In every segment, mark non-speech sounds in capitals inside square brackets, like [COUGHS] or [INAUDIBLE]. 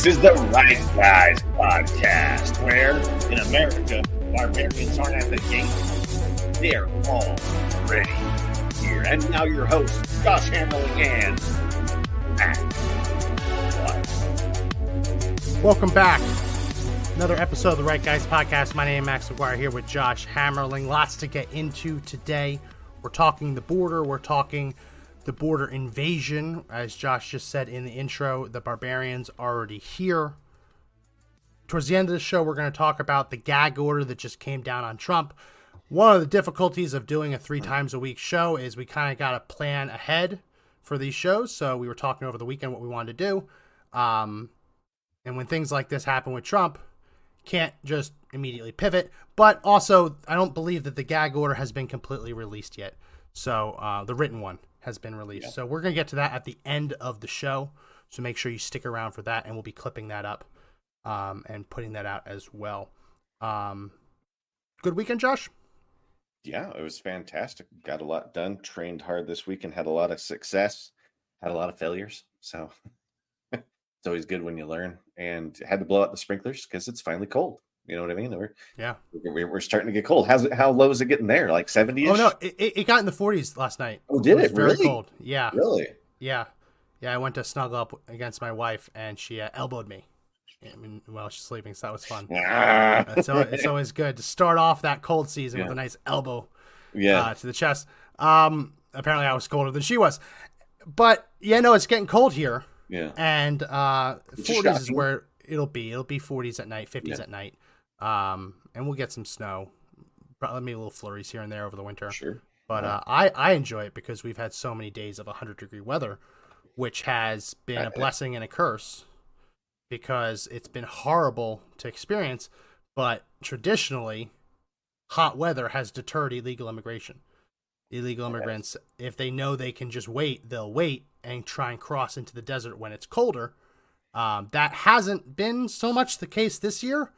This is the Right Guys podcast, where in America, barbarians aren't at the gate. They're already here. And now your hosts, Josh Hammerling and Max. Welcome back. Another episode of the Right Guys podcast. My name is Max McGuire here with Josh Hammerling. Lots to get into today. We're talking the border. We're talking the border invasion. As Josh just said in the intro, the barbarians are already here. Towards the end of the show, we're going to talk about the gag order that just came down on Trump. One of the difficulties of doing a three times a week show is we kind of got to plan ahead for these shows. So we were talking over the weekend what we wanted to do. Um, and when things like this happen with Trump, can't just immediately pivot. But also, I don't believe that the gag order has been completely released yet. So uh, the written one has been released. Yeah. So we're gonna get to that at the end of the show. So make sure you stick around for that, and we'll be clipping that up um, and putting that out as well. Um, good weekend, Josh. Yeah, it was fantastic. Got a lot done. Trained hard this week and had a lot of success. Had a lot of failures. So [LAUGHS] it's always good when you learn. And had to blow out the sprinklers because it's finally cold. You know what I mean? We're yeah, we're, we're starting to get cold. How's it? How low is it getting there? Like seventy? Oh no, it, it got in the forties last night. Oh, did it? it very really? cold. Yeah. Really? Yeah, yeah. I went to snuggle up against my wife, and she uh, elbowed me. I mean, while she's sleeping, so that was fun. [LAUGHS] Ah. so it's always good to start off that cold season yeah. with a nice elbow, yeah, uh, to the chest. Um, apparently, I was colder than she was, but yeah, no, it's getting cold here. Yeah, and uh, forties is where it'll be. It'll be forties at night, fifties yeah. at night. Um, and we'll get some snow, probably maybe little flurries here and there over the winter. Sure. But uh, I I enjoy it because we've had so many days of 100 degree weather, which has been a blessing and a curse because it's been horrible to experience. But traditionally, hot weather has deterred illegal immigration. Illegal immigrants, if they know they can just wait, they'll wait and try and cross into the desert when it's colder. Um, that hasn't been so much the case this year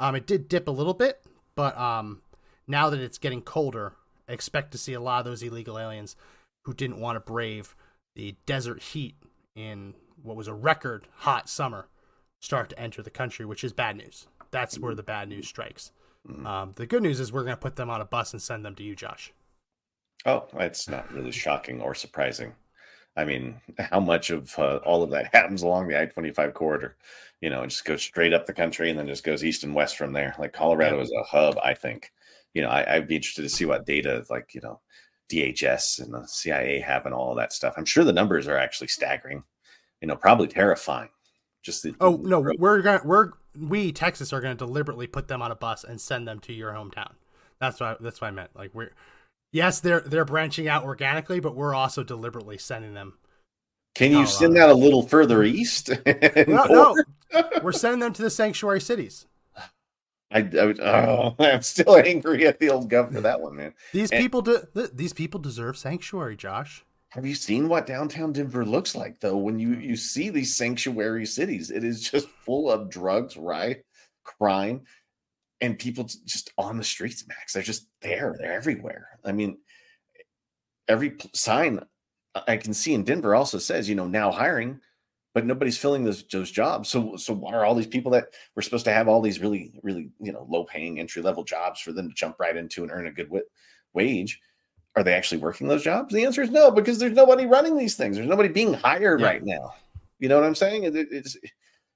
um, it did dip a little bit, but um, now that it's getting colder, I expect to see a lot of those illegal aliens who didn't want to brave the desert heat in what was a record hot summer start to enter the country, which is bad news. That's where the bad news strikes. Mm-hmm. Um, the good news is we're going to put them on a bus and send them to you, Josh. Oh, it's not really shocking or surprising. I mean, how much of uh, all of that [LAUGHS] happens along the I 25 corridor? You know, it just goes straight up the country and then just goes east and west from there. Like Colorado yeah. is a hub, I think. You know, I, would be interested to see what data, like, you know, DHS and the CIA have and all of that stuff. I'm sure the numbers are actually staggering, you know, probably terrifying. Just the, oh, no, we're going to, we're, we, Texas, are going to deliberately put them on a bus and send them to your hometown. That's what, that's what I meant. Like, we're, yes, they're they're branching out organically, but we're also deliberately sending them. Can you send that a little further east? [LAUGHS] no, no, we're sending them to the sanctuary cities. I, I oh, [LAUGHS] I'm still angry at the old governor that one, man. These and, people de- these people deserve sanctuary, Josh. Have you seen what downtown Denver looks like though? When you you see these sanctuary cities, it is just full of drugs, right? Crime, and people just on the streets, Max. They're just there. They're everywhere. I mean, every sign I can see in Denver also says, you know, now hiring, but nobody's filling those those jobs. So, so what are all these people that we're supposed to have all these really, really, you know, low paying entry level jobs for them to jump right into and earn a good w- wage? Are they actually working those jobs? The answer is no, because there's nobody running these things. There's nobody being hired yeah. right now. You know what I'm saying? It, it's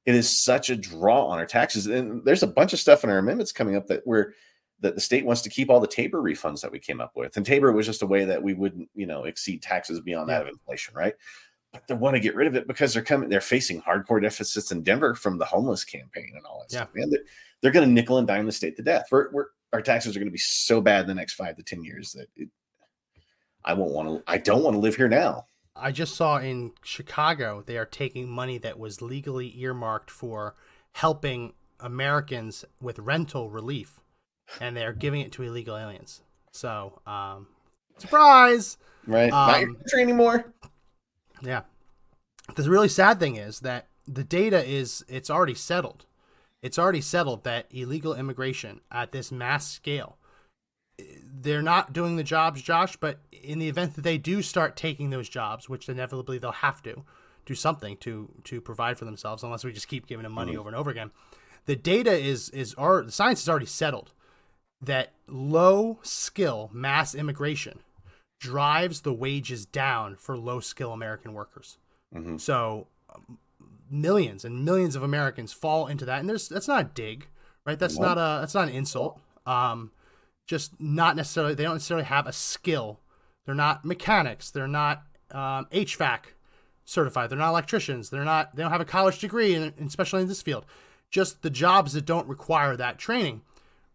it is such a draw on our taxes. And there's a bunch of stuff in our amendments coming up that where that the state wants to keep all the TABOR refunds that we came up with. And TABOR was just a way that we wouldn't, you know, exceed taxes beyond that of inflation, right? But they want to get rid of it because they're coming, they're facing hardcore deficits in Denver from the homeless campaign and all that yeah. stuff. Man, they're, they're going to nickel and dime the state to death. We're, we're, our taxes are going to be so bad in the next five to 10 years that it, I won't want to, I don't want to live here now. I just saw in Chicago they are taking money that was legally earmarked for helping Americans with rental relief, and they are giving it to illegal aliens. So, um, surprise! Right, um, not your country anymore. Yeah. The really sad thing is that the data is it's already settled. It's already settled that illegal immigration at this mass scale they're not doing the jobs, Josh, but in the event that they do start taking those jobs, which inevitably they'll have to, do something to to provide for themselves unless we just keep giving them money mm-hmm. over and over again. The data is is our the science is already settled that low skill mass immigration drives the wages down for low skill American workers. Mm-hmm. So um, millions and millions of Americans fall into that, and there's that's not a dig, right? That's not a that's not an insult. Um, just not necessarily they don't necessarily have a skill. They're not mechanics. They're not um, HVAC certified. They're not electricians. They're not. They don't have a college degree, and especially in this field, just the jobs that don't require that training.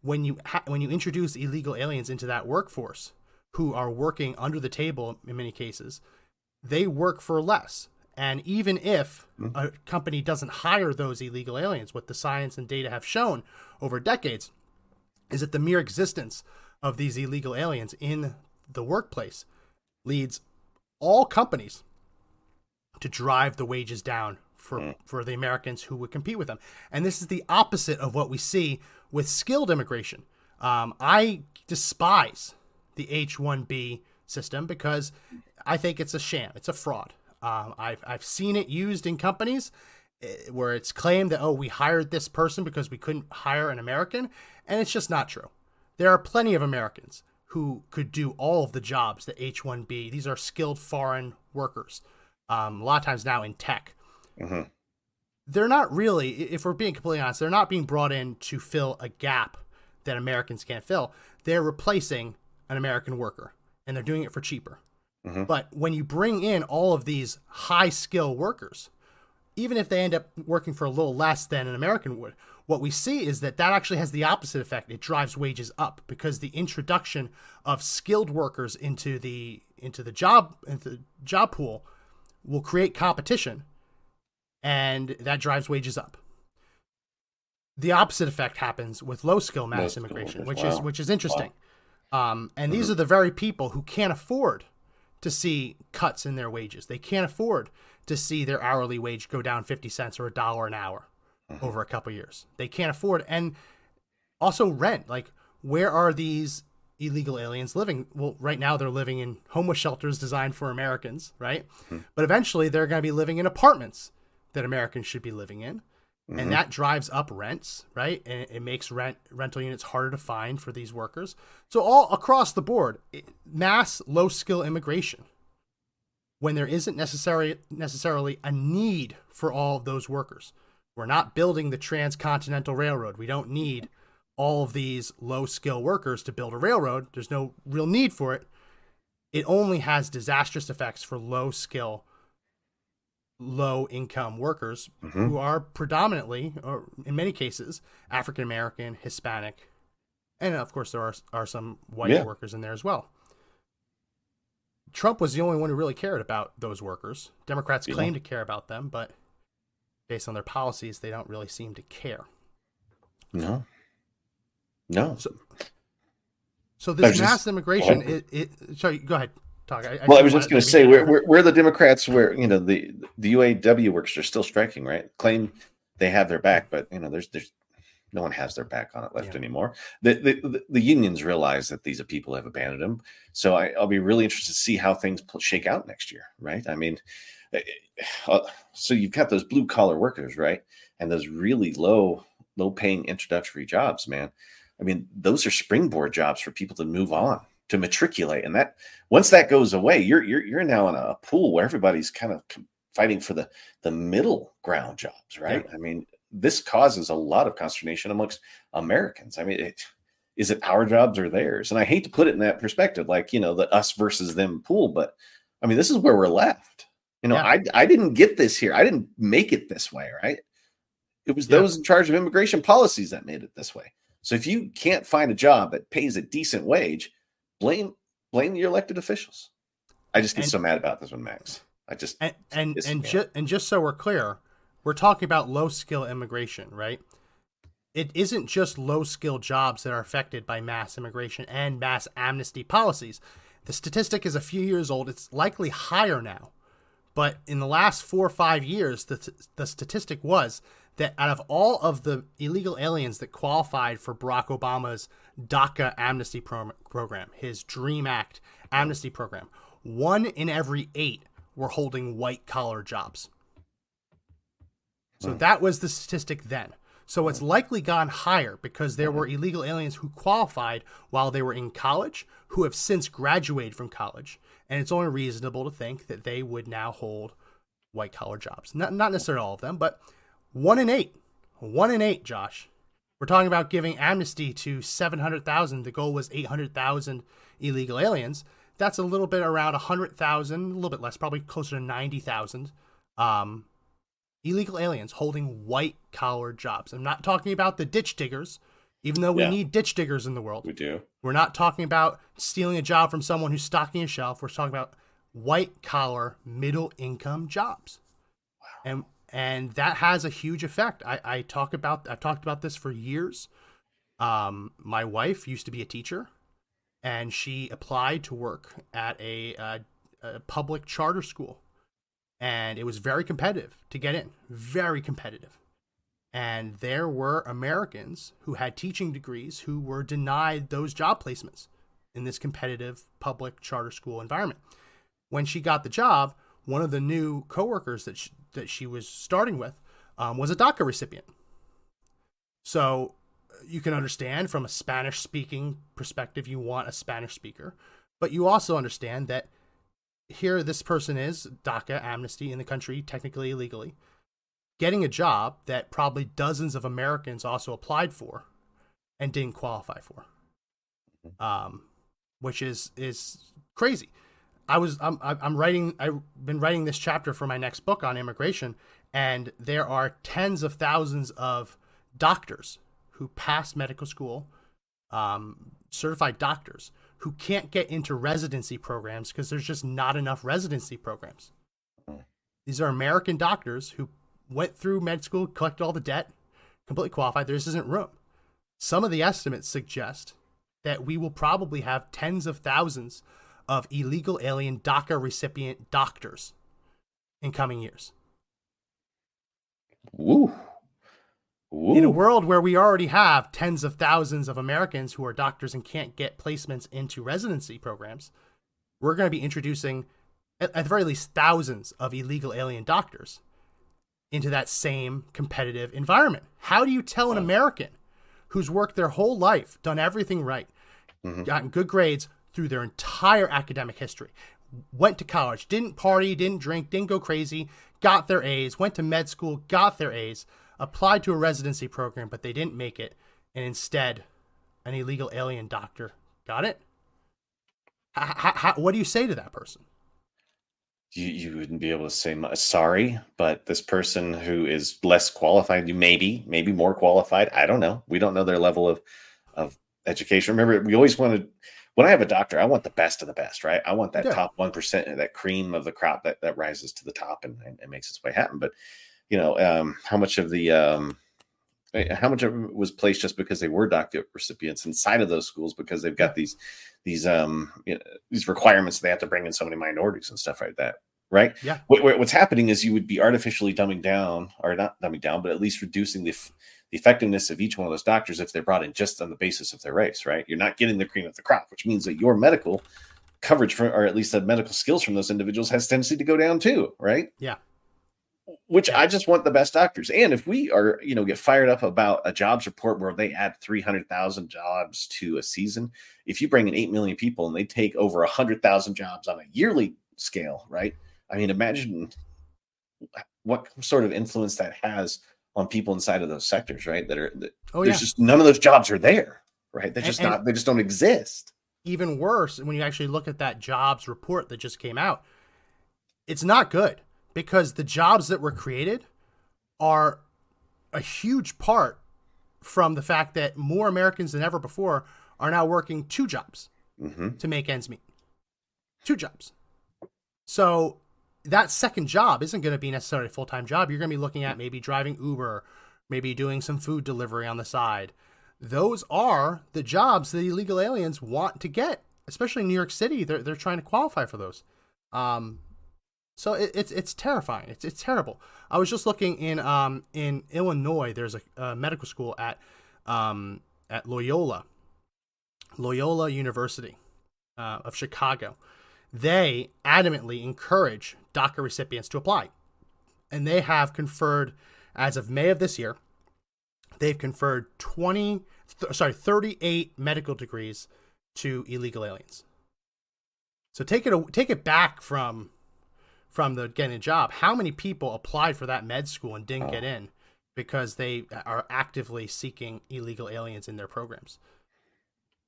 When you ha- when you introduce illegal aliens into that workforce, who are working under the table in many cases, they work for less. And even if mm-hmm. a company doesn't hire those illegal aliens, what the science and data have shown over decades is that the mere existence of these illegal aliens in the workplace leads all companies to drive the wages down for, mm. for the Americans who would compete with them. And this is the opposite of what we see with skilled immigration. Um, I despise the H 1B system because I think it's a sham, it's a fraud. Um, I've, I've seen it used in companies where it's claimed that, oh, we hired this person because we couldn't hire an American. And it's just not true. There are plenty of Americans who could do all of the jobs that H 1B, these are skilled foreign workers, um, a lot of times now in tech. Mm-hmm. They're not really, if we're being completely honest, they're not being brought in to fill a gap that Americans can't fill. They're replacing an American worker and they're doing it for cheaper. Mm-hmm. But when you bring in all of these high skill workers, even if they end up working for a little less than an American would, what we see is that that actually has the opposite effect. It drives wages up because the introduction of skilled workers into the into the job into the job pool will create competition, and that drives wages up. The opposite effect happens with low skill mass immigration, which wow. is which is interesting. Wow. Um, and mm-hmm. these are the very people who can't afford to see cuts in their wages. They can't afford to see their hourly wage go down 50 cents or a dollar an hour mm-hmm. over a couple years. They can't afford and also rent. Like where are these illegal aliens living? Well, right now they're living in homeless shelters designed for Americans, right? Mm-hmm. But eventually they're going to be living in apartments that Americans should be living in. Mm-hmm. And that drives up rents, right? And it makes rent rental units harder to find for these workers. So all across the board, mass low skill immigration when there isn't necessarily necessarily a need for all of those workers. We're not building the transcontinental railroad. We don't need all of these low skill workers to build a railroad. There's no real need for it. It only has disastrous effects for low skill low income workers mm-hmm. who are predominantly, or in many cases, African American, Hispanic, and of course there are are some white yeah. workers in there as well. Trump was the only one who really cared about those workers. Democrats yeah. claim to care about them, but based on their policies, they don't really seem to care. No. No. So, so this mass just, immigration, it, it, sorry, go ahead talk. I, well, I, I was just going to say, where, where, where the Democrats, where you know the the UAW workers are still striking, right? Claim they have their back, but you know, there's there's no one has their back on it left yeah. anymore. The, the, the unions realize that these people have abandoned them, so I, will be really interested to see how things shake out next year, right? I mean, eh, eh, uh, so you've got those blue collar workers, right, and those really low low paying introductory jobs, man. I mean, those are springboard jobs for people to move on to matriculate, and that once that goes away, you're you're you're now in a pool where everybody's kind of fighting for the the middle ground jobs, right? Yeah. I mean, this causes a lot of consternation amongst Americans. I mean, it, is it our jobs or theirs? And I hate to put it in that perspective, like you know, the us versus them pool, but I mean, this is where we're left. You know, yeah. I I didn't get this here. I didn't make it this way, right? It was yeah. those in charge of immigration policies that made it this way. So if you can't find a job that pays a decent wage, blame blame your elected officials. I just get and, so mad about this one, Max. I just and and and, ju- and just so we're clear, we're talking about low skill immigration, right? It isn't just low skill jobs that are affected by mass immigration and mass amnesty policies. The statistic is a few years old. It's likely higher now. But in the last four or five years, the, the statistic was that out of all of the illegal aliens that qualified for Barack Obama's DACA amnesty pro- program, his Dream Act amnesty program, one in every eight were holding white collar jobs. So that was the statistic then. So it's likely gone higher because there were illegal aliens who qualified while they were in college, who have since graduated from college, and it's only reasonable to think that they would now hold white collar jobs. Not not necessarily all of them, but one in eight. One in eight, Josh. We're talking about giving amnesty to 700,000. The goal was 800,000 illegal aliens. That's a little bit around 100,000, a little bit less, probably closer to 90,000 um, illegal aliens holding white collar jobs. I'm not talking about the ditch diggers, even though we Yeah. need ditch diggers in the world. We do. We're not talking about stealing a job from someone who's stocking a shelf. We're talking about white collar, middle income jobs. And and that has a huge effect. I, I talk about I've talked about this for years. Um, my wife used to be a teacher, and she applied to work at a, uh, a public charter school, and it was very competitive to get in. Very competitive and there were Americans who had teaching degrees who were denied those job placements in this competitive public charter school environment. When she got the job, one of the new coworkers that she, that she was starting with um, was a DACA recipient. So you can understand from a Spanish speaking perspective, you want a Spanish speaker, but you also understand that here this person is DACA amnesty in the country, technically illegally getting a job that probably dozens of Americans also applied for and didn't qualify for, um, which is is crazy. I was I'm I'm writing I've been writing this chapter for my next book on immigration, and there are tens of thousands of doctors who pass medical school, um, certified doctors who can't get into residency programs because there's just not enough residency programs. Mm. These are American doctors who went through med school, collected all the debt, completely qualified. There just isn't room. Some of the estimates suggest that we will probably have tens of thousands of illegal alien DACA recipient doctors in coming years. Woo. Woo. In a world where we already have tens of thousands of Americans who are doctors and can't get placements into residency programs, we're going to be introducing, at, at the very least, thousands of illegal alien doctors into that same competitive environment. How do you tell an American who's worked their whole life, done everything right, Mhm. gotten good grades through their entire academic history, went to college, didn't party, didn't drink, didn't go crazy, got their A's, went to med school, got their A's, applied to a residency program, but they didn't make it, and instead, an illegal alien doctor got it? H- h- h- what do you say to that person? you, you wouldn't be able to say mu- sorry, but this person who is less qualified, you maybe, maybe more qualified. I don't know. We don't know their level of of education. Remember, we always wanted when I have a doctor, I want the best of the best, right? I want that Yeah. top one percent, that cream of the crop that that rises to the top and, and, and makes its way happen. But you know, um, how much of the um, eh, how much of it was placed just because they were DACA recipients inside of those schools because they've got these these um you know, these requirements they have to bring in so many minorities and stuff like that, right? Yeah. What, what- what's happening is you would be artificially dumbing down, or not dumbing down, but at least reducing the, f- the effectiveness of each one of those doctors if they're brought in just on the basis of their race, right? You're not getting the cream of the crop, which means that your medical coverage or at least the medical skills from those individuals has tendency to go down too, right? Yeah. Which I just want the best doctors. And if we are, you know, get fired up about a jobs report where they add 300,000 jobs to a season, if you bring in 8 million people and they take over 100,000 jobs on a yearly scale, right? I mean, imagine what sort of influence that has on people inside of those sectors, right? That are, that, Oh yeah. there's just none of those jobs are there, right? They're just and- not, they just don't exist. even worse when you actually look at that jobs report that just came out it's not good because the jobs that were created are a huge part from the fact that more americans than ever before are now working two jobs hmm to make ends meet. Two jobs. So that second job isn't going to be necessarily a full-time job. You're going to be looking at maybe driving uber maybe doing some food delivery on the side. Those are the jobs that illegal aliens want to get especially in new york city. They're, they're trying to qualify for those. Um, so it, it's it's terrifying. It's, it's terrible. I was just looking in um, in illinois there's a, a medical school at um, at loyola loyola university uh, of chicago. They adamantly encourage daca recipients to apply. And they have conferred as of May of this year, they've conferred 20, th- sorry, 38 medical degrees to illegal aliens. So take it take it back from from the getting a job. How many people applied for that med school and didn't get in because they are actively seeking illegal aliens in their programs?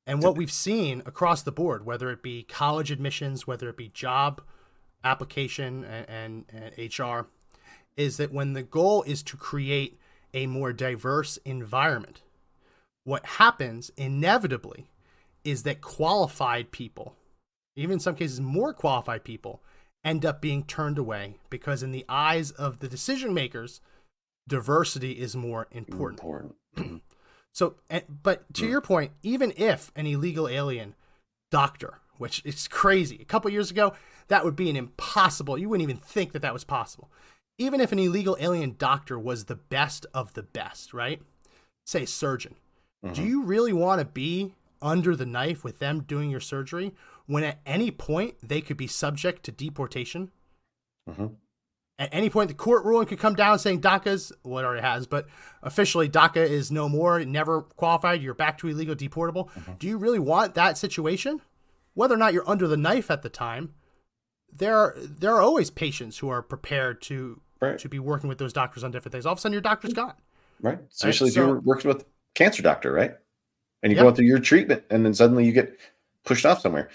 And what we've seen across the board, whether it be college admissions, whether it be job application and, and, and HR, is that when the goal is to create a more diverse environment, what happens inevitably is that qualified people, even in some cases more qualified people, end up being turned away because, in the eyes of the decision makers, diversity is more important. Important. [CLEARS THROAT] So, but to your point, even if an illegal alien doctor, which is crazy, a couple years ago, that would be an impossible. You wouldn't even think that that was possible. Even if an illegal alien doctor was the best of the best, right? Say surgeon. Mm-hmm. Do you really want to be under the knife with them doing your surgery when at any point they could be subject to deportation? Mm-hmm. At any point, the court ruling could come down saying DACA's, well, it already has, but officially DACA is no more, never qualified, you're back to illegal deportable. Mm-hmm. Do you really want that situation? Whether or not you're under the knife at the time, there are there are always patients who are prepared to right. to be working with those doctors on different things. All of a sudden, your doctor's gone. Right. Especially right? if so, you're working with cancer doctor, right? And you yep. go through your treatment, and then suddenly you get pushed off somewhere.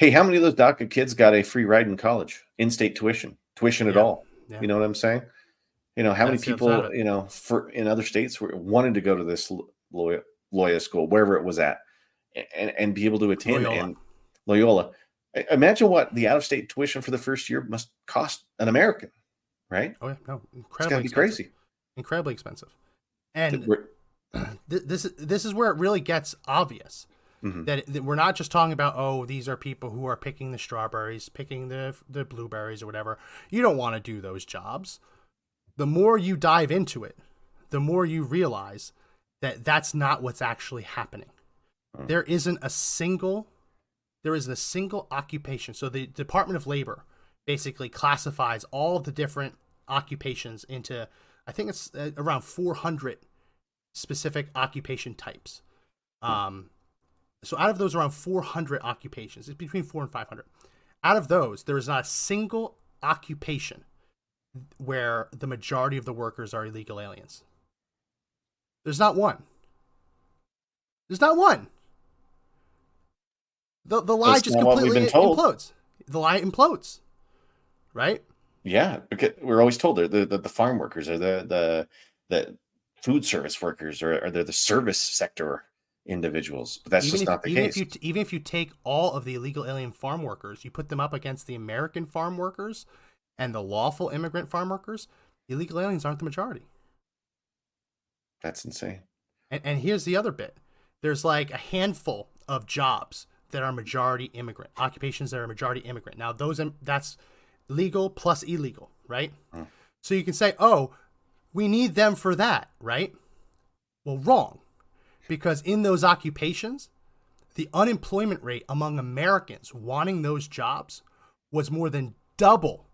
Hey, how many of those DACA kids got a free ride in college, in-state tuition, tuition yeah. at all? Yeah. You know what I'm saying? You know how That's many people, you know, for in other states were wanted to go to this Loyola, Loyola school, wherever it was at, and, and be able to attend Loyola. and Loyola. Imagine what the out-of-state tuition for the first year must cost an American, right? Oh yeah, no, incredibly it's crazy, incredibly expensive. And [CLEARS THROAT] this this is where it really gets obvious mm-hmm. that, that, we're not just talking about oh these are people who are picking the strawberries, picking the the blueberries or whatever. You don't want to do those jobs. The more you dive into it, the more you realize that that's not what's actually happening. Mm. There isn't a single there isn't a single occupation. So the Department of Labor basically classifies all the different occupations into I think it's uh, around 400 specific occupation types. Um, so out of those around 400 occupations, it's between 4 and 500. Out of those, there is not a single occupation where the majority of the workers are illegal aliens. There's not one. There's not one. The the lie That's just completely implodes. The lie implodes. Right? Yeah, because we're always told the, the, the farm workers or the the the food service workers or, or they're the service sector individuals. But that's even just if, not the even case. If you, even if you take all of the illegal alien farm workers, you put them up against the American farm workers and the lawful immigrant farm workers, illegal aliens aren't the majority. That's insane. And, and here's the other bit there's like a handful of jobs that are majority immigrant, occupations that are majority immigrant. Now, those that's legal plus illegal, right? Hmm. So you can say, oh, we need them for that, right? Well, wrong. Because in those occupations, the unemployment rate among Americans wanting those jobs was more than double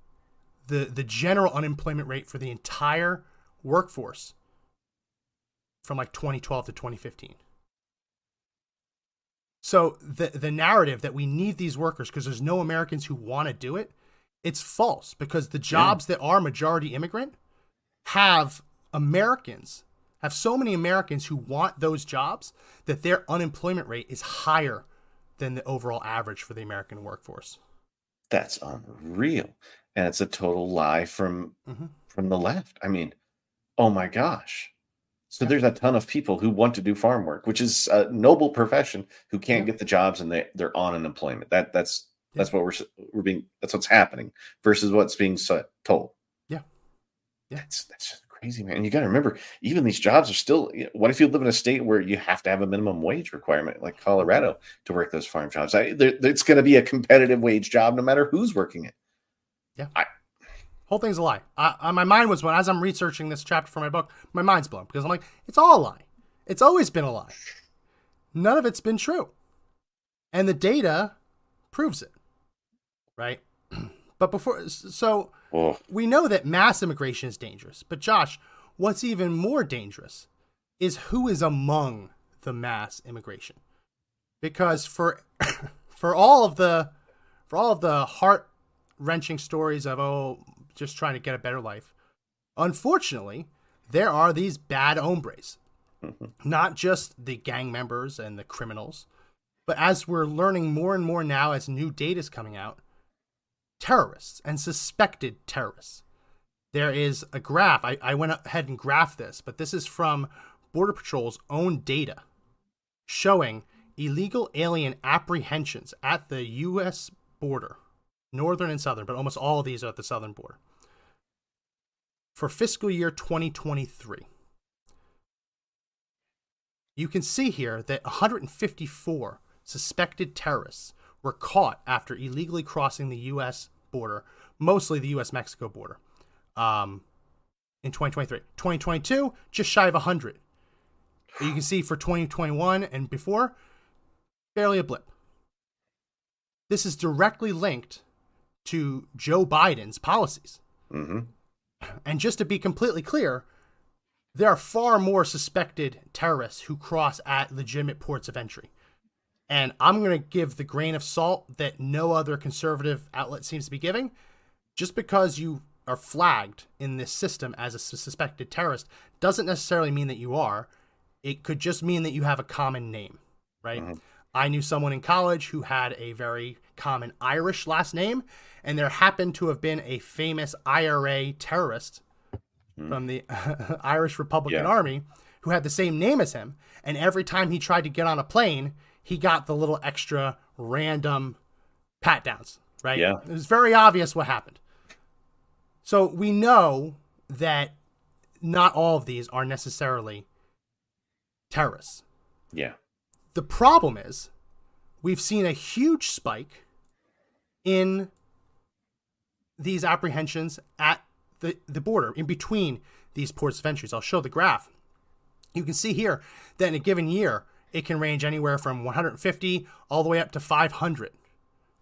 the, the general unemployment rate for the entire workforce from like 2012 to 2015. So the the narrative that we need these workers because there's no Americans who want to do it, it's false because the jobs yeah. that are majority immigrant have Americans have so many Americans who want those jobs that their unemployment rate is higher than the overall average for the American workforce. That's unreal. And it's a total lie from mm-hmm. from the left. I mean, oh my gosh. So there's a ton of people who want to do farm work, which is a noble profession, who can't yeah. get the jobs and they they're on unemployment. That that's yeah. that's what we're we're being that's what's happening versus what's being told. Yeah, yeah, that's that's just crazy, man. And you got to remember, even these jobs are still. What if you live in a state where you have to have a minimum wage requirement, like Colorado, to work those farm jobs? I, there, it's going to be a competitive wage job, no matter who's working it. Yeah, I, Whole thing's a lie. I, my mind was when as I'm researching this chapter for my book, my mind's blown because I'm like, it's all a lie. It's always been a lie. None of it's been true, and the data proves it. Right. But before, so we know that mass immigration is dangerous. But Josh, what's even more dangerous is who is among the mass immigration. Because for [COUGHS] for all of the for all of the heart wrenching stories of oh just trying to get a better life, unfortunately, there are these bad hombres. Mm-hmm. Not just the gang members and the criminals, but as we're learning more and more now as new data is coming out, terrorists and suspected terrorists. There is a graph. I, I went ahead and graphed this, but this is from Border Patrol's own data showing illegal alien apprehensions at the U.S. border, northern and southern, but almost all of these are at the southern border, for fiscal year 2023. You can see here that 154 suspected terrorists were caught after illegally crossing the U.S. border, mostly the U.S. Mexico border, um, in 2023. 2022, just shy of 100. You can see for 2021 and before, barely a blip. This is directly linked to Joe Biden's policies. Mm-hmm. And just to be completely clear, there are far more suspected terrorists who cross at legitimate ports of entry. And I'm going to give the grain of salt that no other conservative outlet seems to be giving. Just because you are flagged in this system as a suspected terrorist doesn't necessarily mean that you are. It could just mean that you have a common name, right? Mm-hmm. I knew someone in college who had a very common Irish last name, and there happened to have been a famous IRA terrorist mm. from the [LAUGHS] Irish Republican yeah. Army who had the same name as him. And every time he tried to get on a plane, he got the little extra random pat downs, right? Yeah. It was very obvious what happened. So we know that not all of these are necessarily terrorists. Yeah. The problem is we've seen a huge spike in these apprehensions at the, the border in between these ports of entries. I'll show the graph. You can see here that in a given year, it can range anywhere from 150 all the way up to 500.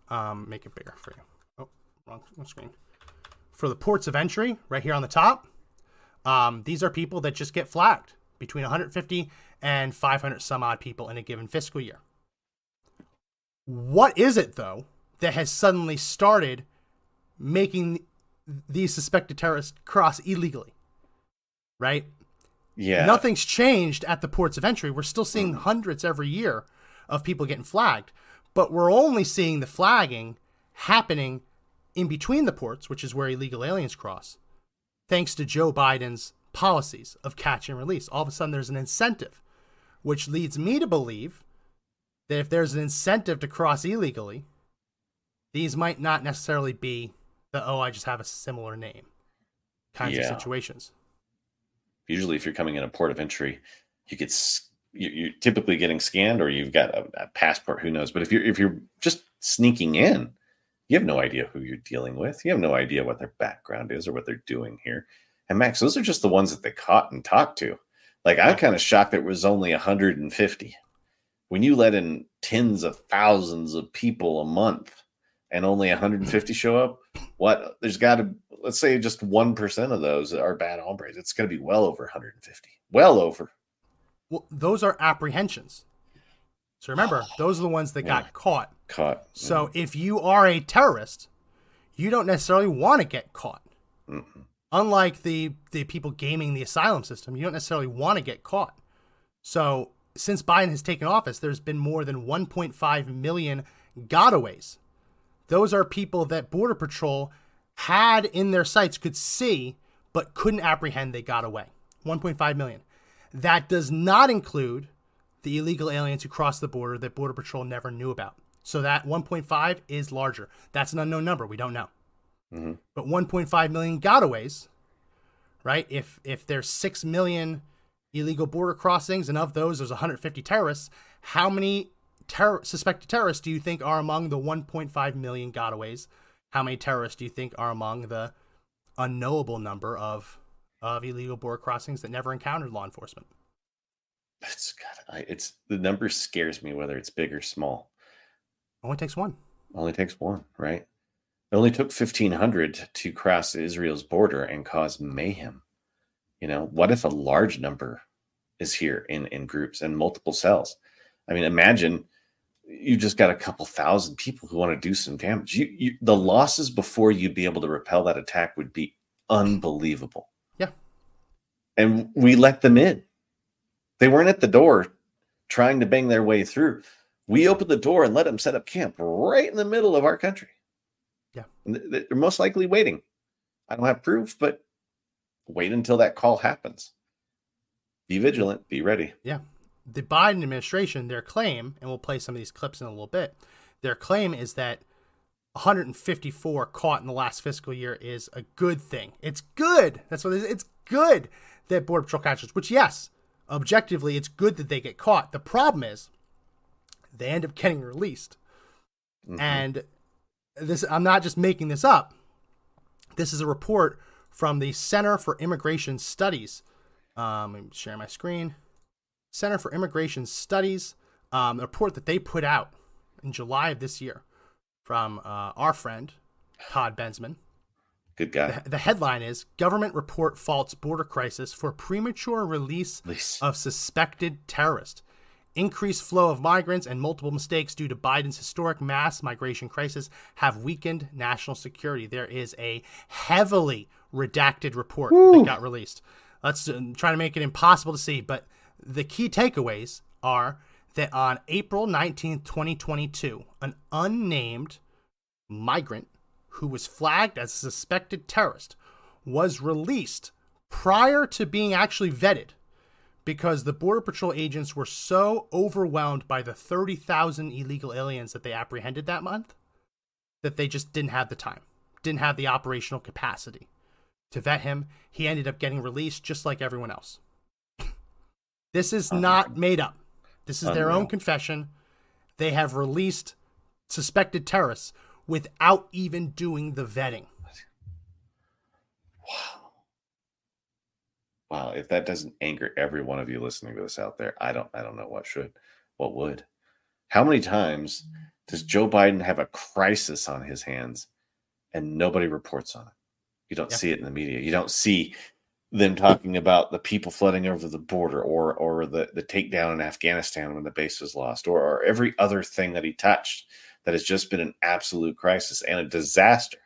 Um, make it bigger for you. Oh, wrong, screen. For the ports of entry, right here on the top, um, these are people that just get flagged between 150 and 500 some odd people in a given fiscal year. What is it, though, that has suddenly started making these suspected terrorists cross illegally? Right? Yeah. Nothing's changed at the ports of entry. We're still seeing mm. hundreds every year of people getting flagged, but we're only seeing the flagging happening in between the ports, which is where illegal aliens cross, thanks to Joe Biden's policies of catch and release. All of a sudden, there's an incentive, which leads me to believe that if there's an incentive to cross illegally, these might not necessarily be the, oh, I just have a similar name kinds yeah. of situations usually if you're coming in a port of entry, you get you're typically getting scanned or you've got a, a, passport. Who knows? But if you're if you're just sneaking in, you have no idea who you're dealing with. You have no idea what their background is or what they're doing here. And Max, those are just the ones that they caught and talked to. Like I'm kind of shocked that it was only 150. When you let in tens of thousands of people a month and only 150 show up, what there's got to let's say just 1% of those are bad hombres. It's going to be well over 150. Well over. Well, those are apprehensions. So remember, [SIGHS] those are the ones that yeah. got caught. Caught. So if you are a terrorist, you don't necessarily want to get caught. Mm-hmm. Unlike the the people gaming the asylum system, you don't necessarily want to get caught. So since Biden has taken office, there's been more than 1.5 million gotaways. Those are people that Border Patrol had in their sights could see but couldn't apprehend they got away. 1.5 million. That does not include the illegal aliens who crossed the border that border patrol never knew about. So that 1.5 is larger. That's an unknown number. We don't know. Mm-hmm. but 1.5 million gotaways right? If if there's 6 million illegal border crossings and of those there's 150 terrorists how many ter- suspected terrorists do you think are among the 1.5 million gotaways how many terrorists do you think are among the unknowable number of of illegal border crossings that never encountered law enforcement? It's God, I, it's the number scares me whether it's big or small. Only takes one. Only takes one, right? It only took fifteen hundred to cross Israel's border and cause mayhem. You know, what if a large number is here in in groups and multiple cells? I mean, imagine you just got a couple thousand people who want to do some damage. You, you the losses before you'd be able to repel that attack would be unbelievable. Yeah. And we let them in. They weren't at the door trying to bang their way through. We opened the door and let them set up camp right in the middle of our country. Yeah. And they're most likely waiting. I don't have proof, but wait until that call happens. Be vigilant, be ready. Yeah. The Biden administration, their claim, and we'll play some of these clips in a little bit, their claim is that 154 caught in the last fiscal year is a good thing. It's good. That's what it is. It's good that Border Patrol catches, which, yes, objectively, it's good that they get caught. The problem is they end up getting released. Mm-hmm. And this, I'm not just making this up. This is a report from the Center for Immigration Studies. Um, I'm share my screen. Center for Immigration Studies, um, a report that they put out in July of this year from uh, our friend Todd Bensman. Good guy. The, the, headline is Government Report Faults Border Crisis for Premature Release Release. of Suspected Terrorist. Increased flow of migrants and multiple mistakes due to Biden's historic mass migration crisis have weakened national security. There is a heavily redacted report Woo. that got released. Let's uh, try to make it impossible to see, but the key takeaways are that on April 19th, 2022, an unnamed migrant who was flagged as a suspected terrorist was released prior to being actually vetted because the Border Patrol agents were so overwhelmed by the 30,000 illegal aliens that they apprehended that month that they just didn't have the time, didn't have the operational capacity to vet him. He ended up getting released just like everyone else. This is oh, not made up. This is their own confession. They have released suspected terrorists without even doing the vetting. Wow. Wow, if that doesn't anger every one of you listening to this out there, I don't I don't know what should. What would? How many times does Joe Biden have a crisis on his hands and nobody reports on it? You don't yep. see it in the media. You don't see them talking about the people flooding over the border or or the, the takedown in Afghanistan when the base was lost or, or every other thing that he touched that has just been an absolute crisis and a disaster.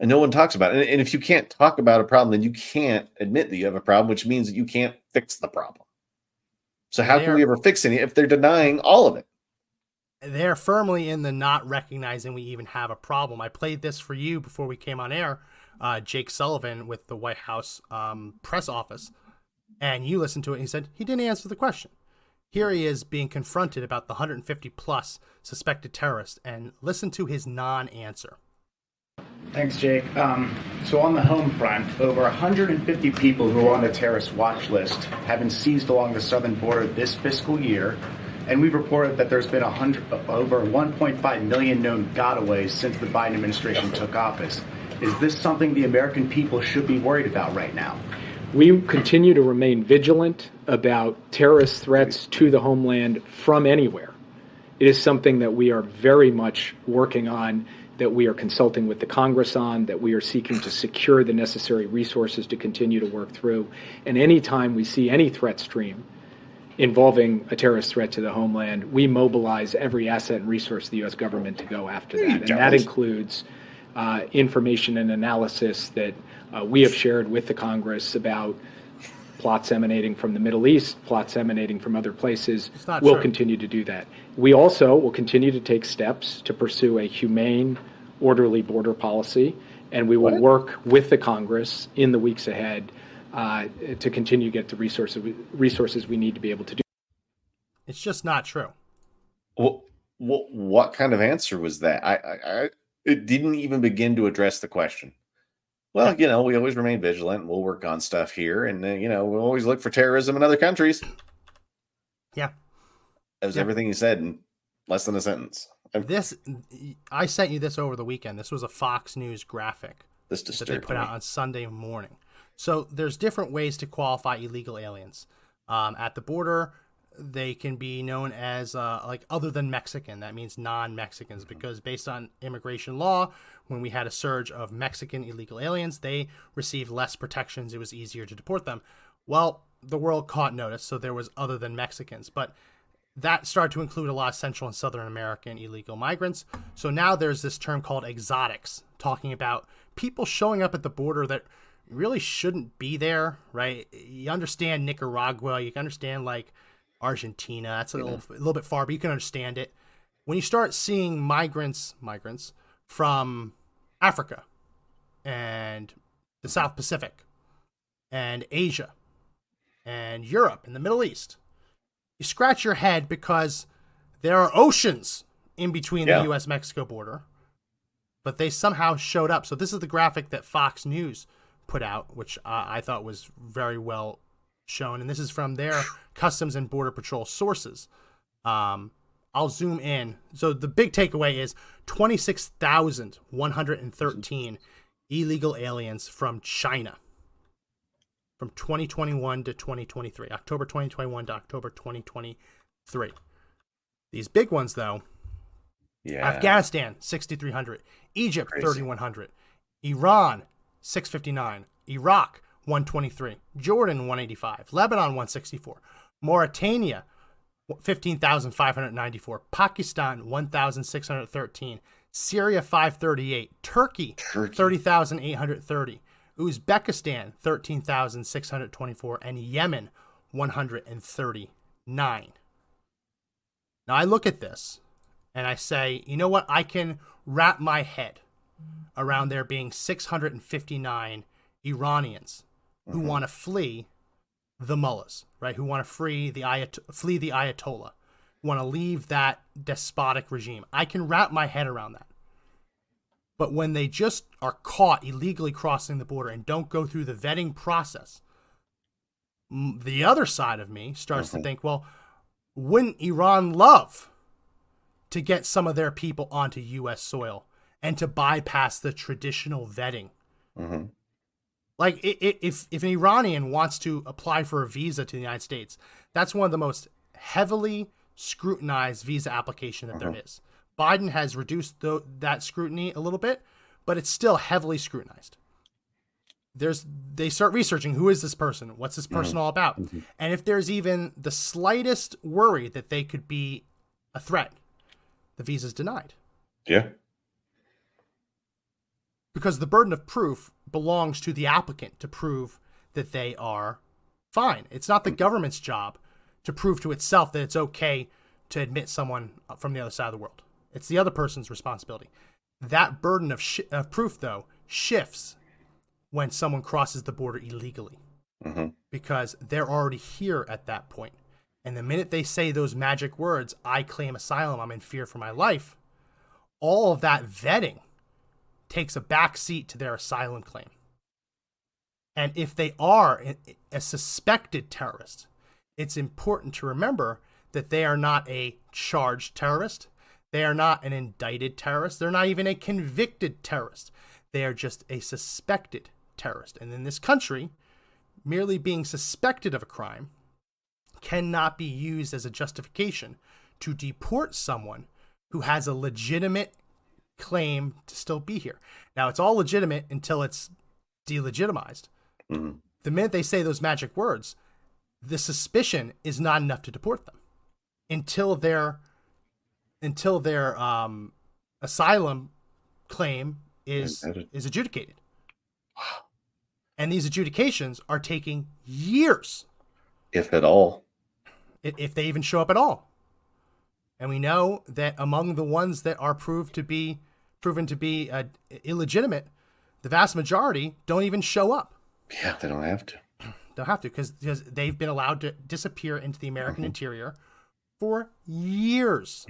And no one talks about it. And, and if you can't talk about a problem, then you can't admit that you have a problem, which means that you can't fix the problem. So how can we ever fix any if they're denying all of it? They're firmly in the not recognizing we even have a problem. I played this for you before we came on air uh, Jake Sullivan with the White House um, press office, and you listened to it. and He said he didn't answer the question. Here he is being confronted about the 150 plus suspected terrorists, and listen to his non-answer. Thanks, Jake. Um, so on the home front, over 150 people who are on the terrorist watch list have been seized along the southern border this fiscal year, and we've reported that there's been 100, over 1.5 million known gotaways since the Biden administration took office. Is this something the American people should be worried about right now? We continue to remain vigilant about terrorist threats to the homeland from anywhere. It is something that we are very much working on, that we are consulting with the Congress on, that we are seeking to secure the necessary resources to continue to work through. And anytime we see any threat stream involving a terrorist threat to the homeland, we mobilize every asset and resource of the U.S. government to go after that. And that includes uh, information and analysis that uh, we have shared with the Congress about plots emanating from the Middle East, plots emanating from other places. We'll true. continue to do that. We also will continue to take steps to pursue a humane, orderly border policy, and we will what? work with the Congress in the weeks ahead uh, to continue to get the resources we, resources we need to be able to do. It's just not true. Well, what, what kind of answer was that? I, I, it didn't even begin to address the question. Well, you know, we always remain vigilant. We'll work on stuff here, and uh, you know, we'll always look for terrorism in other countries. Yeah, that was yeah. everything he said in less than a sentence. I'm... This, I sent you this over the weekend. This was a Fox News graphic this that they put me. out on Sunday morning. So there's different ways to qualify illegal aliens. Um, at the border, they can be known as uh, like other than Mexican. That means non-Mexicans because based on immigration law, when we had a surge of Mexican illegal aliens, they received less protections. It was easier to deport them. Well, the world caught notice, so there was other than Mexicans, but that started to include a lot of Central and Southern American illegal migrants. So now there's this term called exotics, talking about people showing up at the border that really shouldn't be there, right? You understand Nicaragua, you can understand like Argentina. That's a little, a little bit far, but you can understand it. When you start seeing migrants, migrants from Africa and the South Pacific and Asia and Europe and the Middle East, you scratch your head because there are oceans in between yeah. the US Mexico border, but they somehow showed up. So, this is the graphic that Fox News put out, which uh, I thought was very well shown. And this is from their Customs and Border Patrol sources. Um, I'll zoom in. So, the big takeaway is 26,113 illegal aliens from China from 2021 to 2023, October 2021 to October 2023. These big ones, though, yeah. Afghanistan 6,300, Egypt 3,100, Iran 659, Iraq 123, Jordan 185, Lebanon 164, Mauritania 15,594, Pakistan 1,613, Syria 538, Turkey, Turkey. 30,830. Uzbekistan 13,624 and Yemen 139. Now I look at this and I say, you know what? I can wrap my head around there being 659 Iranians who mm-hmm. want to flee the mullahs, right? Who want to free the ayat- flee the ayatollah, want to leave that despotic regime. I can wrap my head around that. But when they just are caught illegally crossing the border and don't go through the vetting process, the other side of me starts to think, well, wouldn't Iran love to get some of their people onto U.S. soil and to bypass the traditional vetting? Mm-hmm. Like, if if an Iranian wants to apply for a visa to the United States, that's one of the most heavily scrutinized visa application that mm-hmm. there is. Biden has reduced the, that scrutiny a little bit, but it's still heavily scrutinized. There's they start researching who is this person, what's this person mm-hmm. all about, mm-hmm. and if there's even the slightest worry that they could be a threat, the visa is denied. Yeah. Because the burden of proof belongs to the applicant to prove that they are fine. It's not the mm-hmm. government's job to prove to itself that it's okay to admit someone from the other side of the world. It's the other person's responsibility. That burden of, sh- of proof, though, shifts when someone crosses the border illegally mm-hmm. because they're already here at that point. And the minute they say those magic words, I claim asylum, I'm in fear for my life, all of that vetting takes a back seat to their asylum claim. And if they are a suspected terrorist, it's important to remember that they are not a charged terrorist. They are not an indicted terrorist. They're not even a convicted terrorist. They are just a suspected terrorist. And in this country, merely being suspected of a crime cannot be used as a justification to deport someone who has a legitimate claim to still be here. Now, it's all legitimate until it's delegitimized. Mm-hmm. The minute they say those magic words, the suspicion is not enough to deport them until they're until their um, asylum claim is is adjudicated. And these adjudications are taking years, if at all, if they even show up at all. And we know that among the ones that are proved to be proven to be uh, illegitimate, the vast majority don't even show up. Yeah, they don't have to. [CLEARS THROAT] Don't have to because because they've been allowed to disappear into the American mm-hmm. interior for years.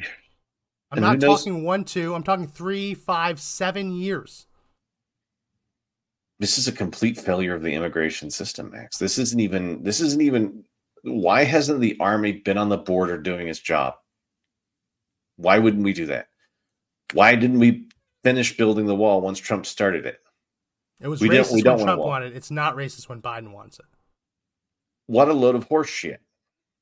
I'm and not talking one, two. I'm talking three, five, seven years. This is a complete failure of the immigration system, Max. This isn't even. This isn't even. Why hasn't the army been on the border doing its job? Why wouldn't we do that? Why didn't we finish building the wall once Trump started it? It was we racist don't, we don't when Trump wanted it. It's not racist when Biden wants it. What a load of horse shit.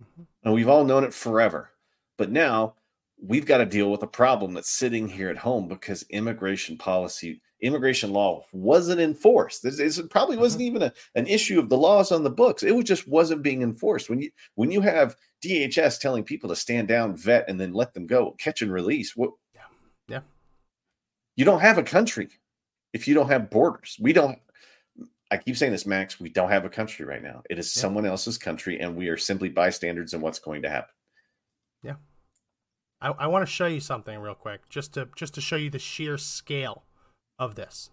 Mm-hmm. And we've all known it forever. But now we've got to deal with a problem that's sitting here at home because immigration policy, immigration law wasn't enforced. This, this probably wasn't even a, an issue of the laws on the books. It was just wasn't being enforced. When you when you have DHS telling people to stand down, vet, and then let them go, catch and release, what. You don't have a country if you don't have borders. We don't I keep saying this, Max. We don't have a country right now. It is yeah. someone else's country, and we are simply bystanders in what's going to happen. Yeah. I, I want to show you something real quick, just to just to show you the sheer scale of this.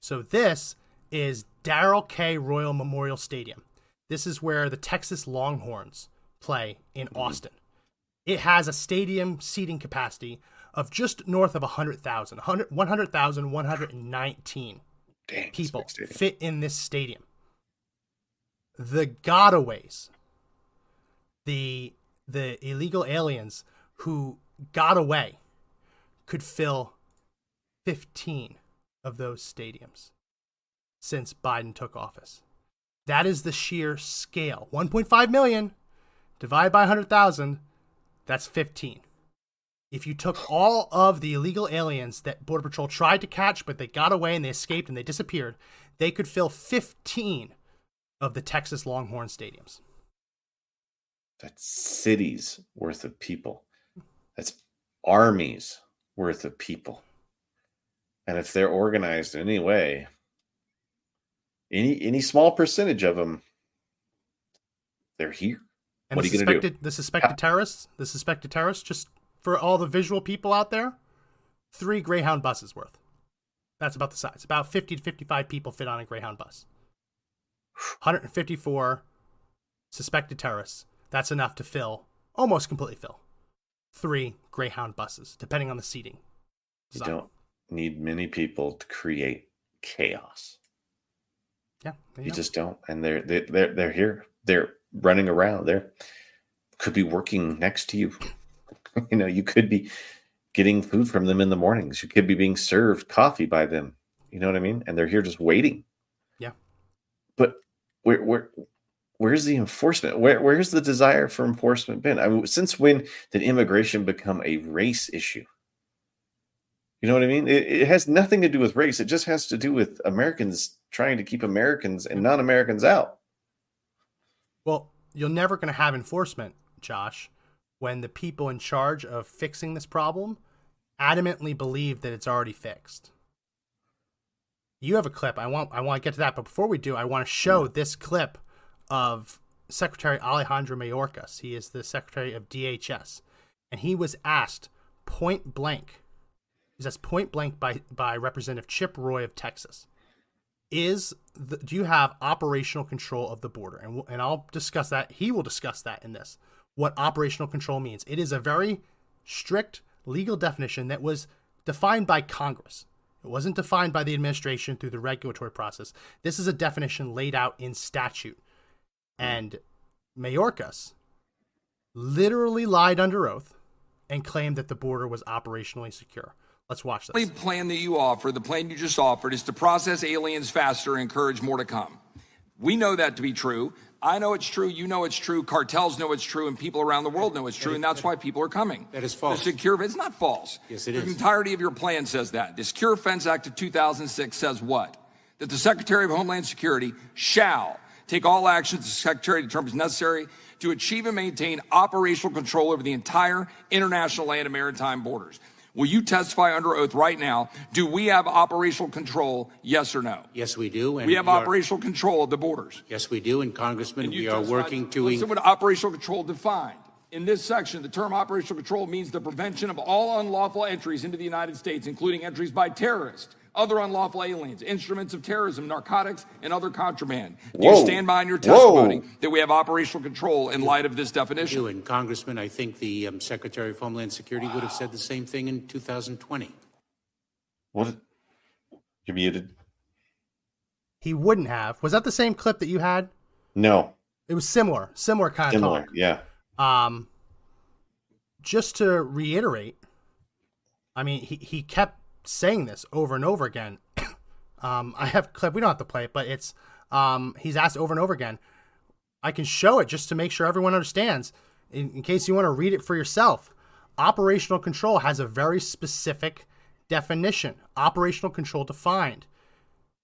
So this is Darrell K. Royal Memorial Stadium. This is where the Texas Longhorns play in mm-hmm. Austin. It has a stadium seating capacity of just north of 100,000, 100, 119 Dang, people fit in this stadium. The gotaways, the the illegal aliens who got away, could fill 15 of those stadiums since Biden took office. That is the sheer scale. 1.5 million divided by 100,000, that's 15 if you took all of the illegal aliens that Border Patrol tried to catch, but they got away and they escaped and they disappeared, they could fill 15 of the Texas Longhorn stadiums. That's cities worth of people. That's armies worth of people. And if they're organized in any way, any any small percentage of them, they're here. And what the are you going to do? The suspected terrorists, the suspected terrorists, just for all the visual people out there, three Greyhound buses worth. That's about the size. About 50 to 55 people fit on a Greyhound bus. 154 suspected terrorists. That's enough to fill, almost completely fill, three Greyhound buses, depending on the seating. You don't need many people to create chaos. Yeah, you, you just don't, and they're they're they're here. They're running around. They're could be working next to you. [LAUGHS] you know, you could be getting food from them in the mornings. You could be being served coffee by them. You know what I mean? And they're here just waiting. Yeah. But where where where's the enforcement? Where where's the desire for enforcement been? I mean, since when did immigration become a race issue? You know what I mean? It, it has nothing to do with race. It just has to do with Americans trying to keep Americans and non-Americans out. Well, you're never going to have enforcement, Josh, when the people in charge of fixing this problem adamantly believe that it's already fixed. You have a clip. I want I want to get to that, but before we do, I want to show mm. this clip of Secretary Alejandro Mayorkas. He is the Secretary of DHS, and he was asked point blank. He was asked point blank by by Representative Chip Roy of Texas. Is the, do you have operational control of the border? And and I'll discuss that. He will discuss that in this what operational control means. It is a very strict legal definition that was defined by Congress. It wasn't defined by the administration through the regulatory process. This is a definition laid out in statute. Hmm. And Mayorkas literally lied under oath and claimed that the border was operationally secure. Let's watch this. The plan that you offer, the plan you just offered, is to process aliens faster and encourage more to come. We know that to be true. I know it's true. You know it's true. Cartels know it's true, and people around the world know it's true, and that's why people are coming. That is false. The secure, it's not false. Yes, it the is. The entirety of your plan says that. The Secure Fence Act of 2006 says what? That the Secretary of Homeland Security shall take all actions the Secretary determines necessary to achieve and maintain operational control over the entire international land and maritime borders. Will you testify under oath right now? Do we have operational control? Yes or no? Yes, we do. And we have we operational are, control of the borders. Yes, we do. And Congressman, and we are working to. Listen what operational control defined. In this section, the term operational control means the prevention of all unlawful entries into the United States, including entries by terrorists, other unlawful aliens, instruments of terrorism, narcotics, and other contraband. Do Whoa. you stand behind your testimony Whoa. that we have operational control in light of this definition? do. And Congressman, I think the um, Secretary of Homeland Security wow. would have said the same thing in 2020. What? You're muted. He wouldn't have. Was that the same clip that you had? No. It was similar, similar kind similar, of talk. Yeah. Um, just to reiterate, I mean, he, he kept saying this over and over again. [COUGHS] um, I have a clip. We don't have to play it, but it's um, he's asked over and over again. I can show it just to make sure everyone understands. In, in case you want to read it for yourself, operational control has a very specific definition. Operational control defined.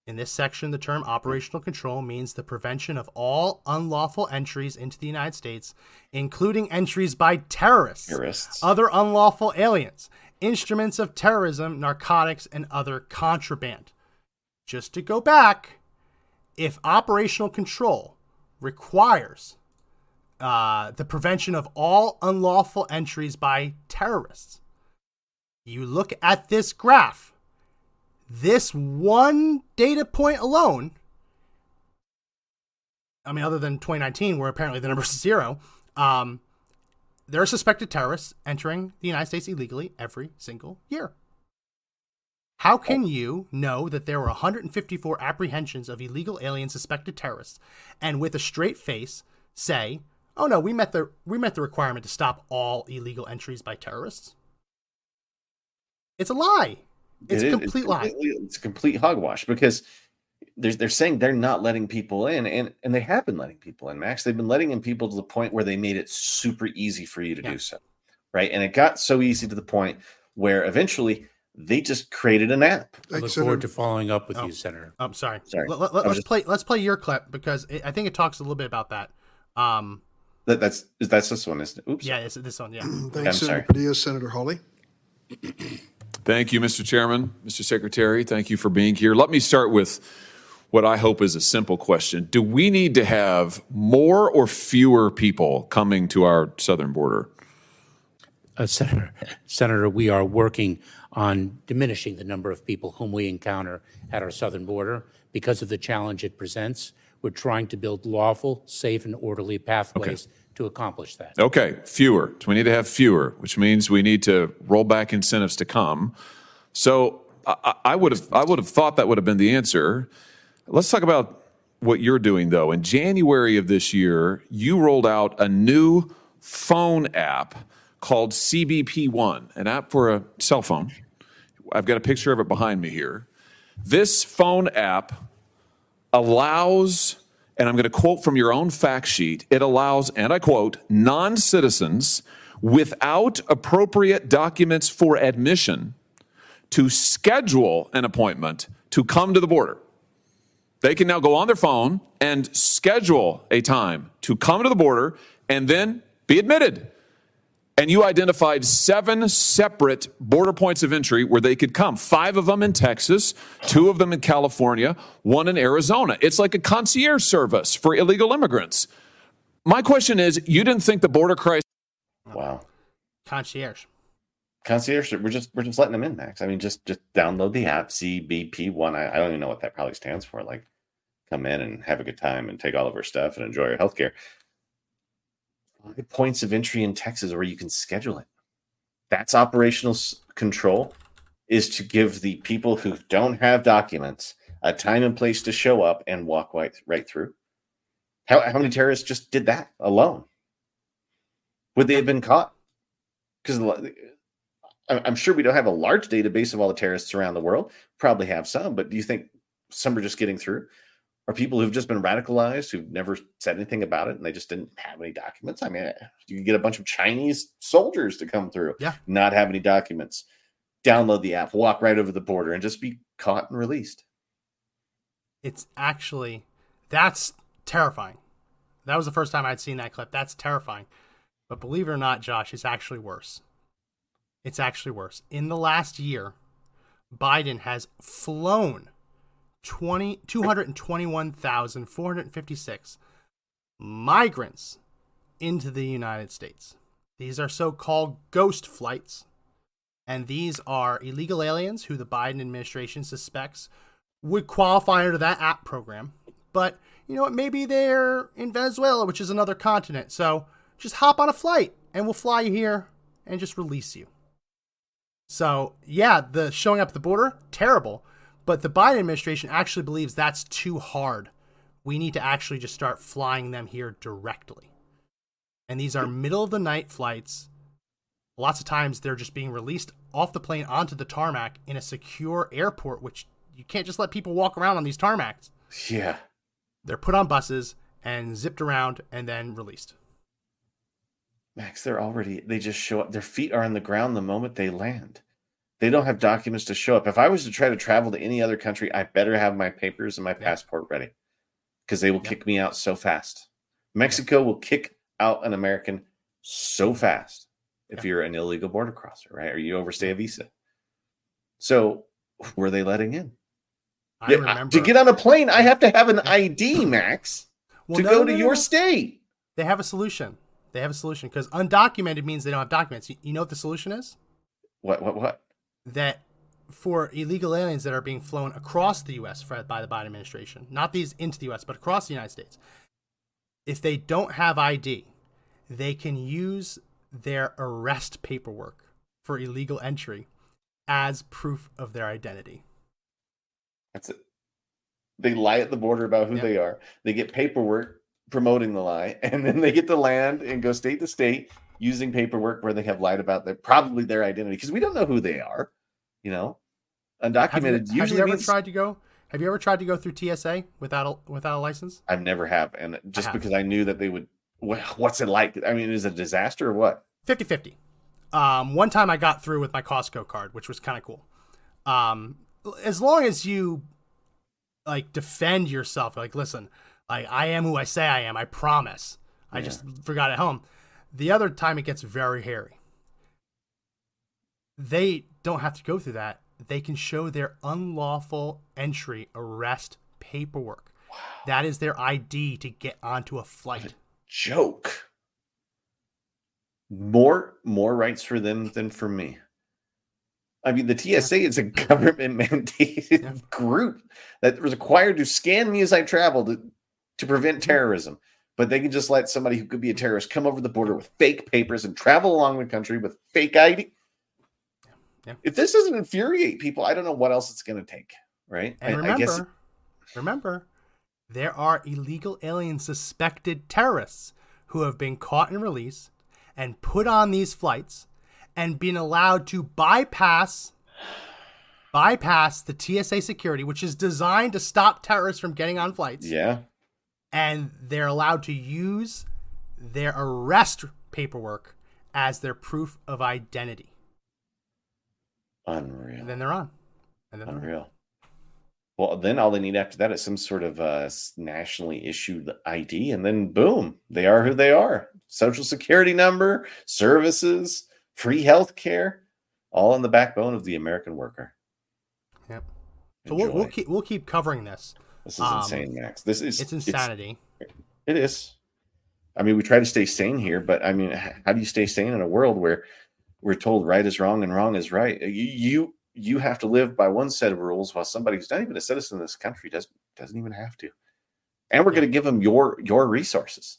In this section, the term operational control means the prevention of all unlawful entries into the United States, including entries by terrorists, Terrorists. other unlawful aliens, instruments of terrorism, narcotics, and other contraband. Just to go back, if operational control requires uh, the prevention of all unlawful entries by terrorists, you look at this graph, this one data point alone, I mean, other than 2019, where apparently the number is zero, um, there are suspected terrorists entering the United States illegally every single year. How can you know that there were 154 apprehensions of illegal alien suspected terrorists and with a straight face say, "Oh no, we met the we met the requirement to stop all illegal entries by terrorists"? It's a lie. It's It a complete lie. It's a complete hogwash because they're, they're saying they're not letting people in, and, and they have been letting people in, Max. They've been letting in people to the point where they made it super easy for you to Yeah. do so. Right. And it got so easy to the point where eventually they just created an app. I look Thanks, forward to following up with Oh. you, Senator. I'm sorry. Sorry. Let, let, I was us just- play. Let's play your clip because it, I think it talks a little bit about that. Um, That, that's that's this one, isn't it? Oops. yeah, it's this one. Yeah. I'm Thanks, sorry. Senator Padilla. Senator Hawley. Thank you, Mr. Chairman, Mr. Secretary. Thank you for being here. Let me start with what I hope is a simple question. Do we need to have more or fewer people coming to our southern border? Uh, Senator, Senator, we are working on diminishing the number of people whom we encounter at our southern border because of the challenge it presents. We're trying to build lawful, safe, and orderly pathways to accomplish that. Okay, fewer. So we need to have fewer, which means we need to roll back incentives to come. So I- I would have I would have thought that would have been the answer. Let's talk about what you're doing though. In January of this year, you rolled out a new phone app called CBP One, an app for a cell phone. I've got a picture of it behind me here. This phone app allows, and I'm going to quote from your own fact sheet, it allows, and I quote, non citizens without appropriate documents for admission to schedule an appointment to come to the border. They can now go on their phone and schedule a time to come to the border and then be admitted. And you identified seven separate border points of entry where they could come. Five of them in Texas, two of them in California, one in Arizona. It's like a concierge service for illegal immigrants. My question is you didn't think the border crisis Wow. Concierge. Concierge, we're just we're just letting them in, Max. I mean, just just download the app, CBP one. I, I don't even know what that probably stands for. Like, come in and have a good time and take all of our stuff and enjoy our healthcare. Points of entry in Texas where you can schedule it. That's operational control. Is to give the people who don't have documents a time and place to show up and walk right right through. How how many terrorists just did that alone? Would they have been caught? Because I'm sure we don't have a large database of all the terrorists around the world. Probably have some, but do you think some are just getting through? Are people who've just been radicalized who've never said anything about it and they just didn't have any documents? I mean, eh, you could get a bunch of Chinese soldiers to come through, Yeah. not have any documents, download the app, walk right over the border, and just be caught and released. It's actually that's terrifying. That was the first time I'd seen that clip. That's terrifying. But believe it or not, Josh, it's actually worse. It's actually worse. In the last year, Biden has flown 20, 221,456 migrants into the United States. These are so called ghost flights. And these are illegal aliens who the Biden administration suspects would qualify under that app program. But you know what? Maybe they're in Venezuela, which is another continent. So just hop on a flight and we'll fly you here and just release you. So yeah, the showing up at the border, terrible. But the Biden administration actually believes that's too hard. We need to actually just start flying them here directly. And these are middle of the night flights. Lots of times they're just being released off the plane onto the tarmac in a secure airport, which you can't just let people walk around on these tarmacs. Yeah. They're put on buses and zipped around and then released. Max, they're already, they just show up. Their feet are on the ground the moment they land. They don't have documents to show up. If I was to try to travel to any other country, I better have my papers and my passport ready because they will kick me out so fast. Mexico will kick out an American so fast if you're an illegal border crosser, right? Or you overstay a visa. So were they letting in? I remember to get on a plane, I have to have an ID, Max, Well, to no, go to no, your no. state. They have a solution. They have a solution because undocumented means they don't have documents. You, you know what the solution is? What? What? What? That for illegal aliens that are being flown across the U.S. For, by the Biden administration, not these into the U.S., but across the United States, if they don't have ID, they can use their arrest paperwork for illegal entry as proof of their identity. That's it. They lie at the border about who Yeah. they are. They get paperwork promoting the lie, [LAUGHS] and then they get to land and go state to state using paperwork where they have lied about their probably their identity because we don't know who they are. You know, Have you, undocumented have you ever means tried to go? Have you ever tried to go through TSA without a, without a license? I've never have, and just have. because I knew that they would. [LAUGHS] What's it like? I mean, is it a disaster or what? 50 50. Um, one time I got through with my Costco card, which was kind of cool. Um, as long as you like defend yourself, like, listen, like, I am who I say I am, I promise. I just forgot at home. The other time it gets very hairy. They don't have to go through that. They can show their unlawful entry arrest paperwork. That is their ID to get onto a flight. Joke. More more rights for them than for me. I mean, the TSA is a government [LAUGHS] mandated Yeah. group that was required to scan me as I travel to, prevent mm-hmm. terrorism. But they can just let somebody who could be a terrorist come over the border with fake papers and travel along the country with fake ID. Yeah. If this doesn't infuriate people, I don't know what else it's going to take, right? And I- remember, I guess remember, there are illegal alien suspected terrorists who have been caught and released and put on these flights and been allowed to bypass bypass the TSA security, which is designed to stop terrorists from getting on flights. yeah, And they're allowed to use their arrest paperwork as their proof of identity. unreal. And then they're on. And then they're on. Unreal. Well, then all they need after that is some sort of uh, nationally issued ID, and then boom, they are who they are. Social security number, services, free health care, all on the backbone of the American worker. Yep. So we'll, we'll keep we'll keep covering this. This is um, insane, Max. This is It's insanity. it is. I mean, we try to stay sane here, but I mean, how do you stay sane in a world where we're told right is wrong and wrong is right? You you, you have to live by one set of rules, while somebody who's not even a citizen of this country doesn't doesn't even have to. And we're going to give them your your resources,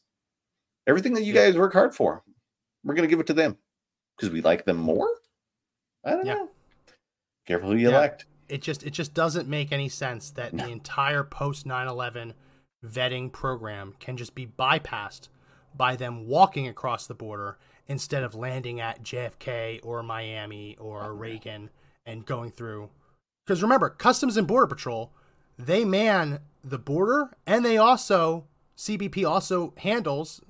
everything that you Yeah. guys work hard for. We're going to give it to them because we like them more. I don't Yeah. know. Careful who you Yeah. elect. It just it just doesn't make any sense that No. the entire post 9/11 vetting program can just be bypassed by them walking across the border instead of landing at JFK or Miami or oh, Reagan and going through cuz remember Customs and Border Patrol they man the border and they also CBP also handles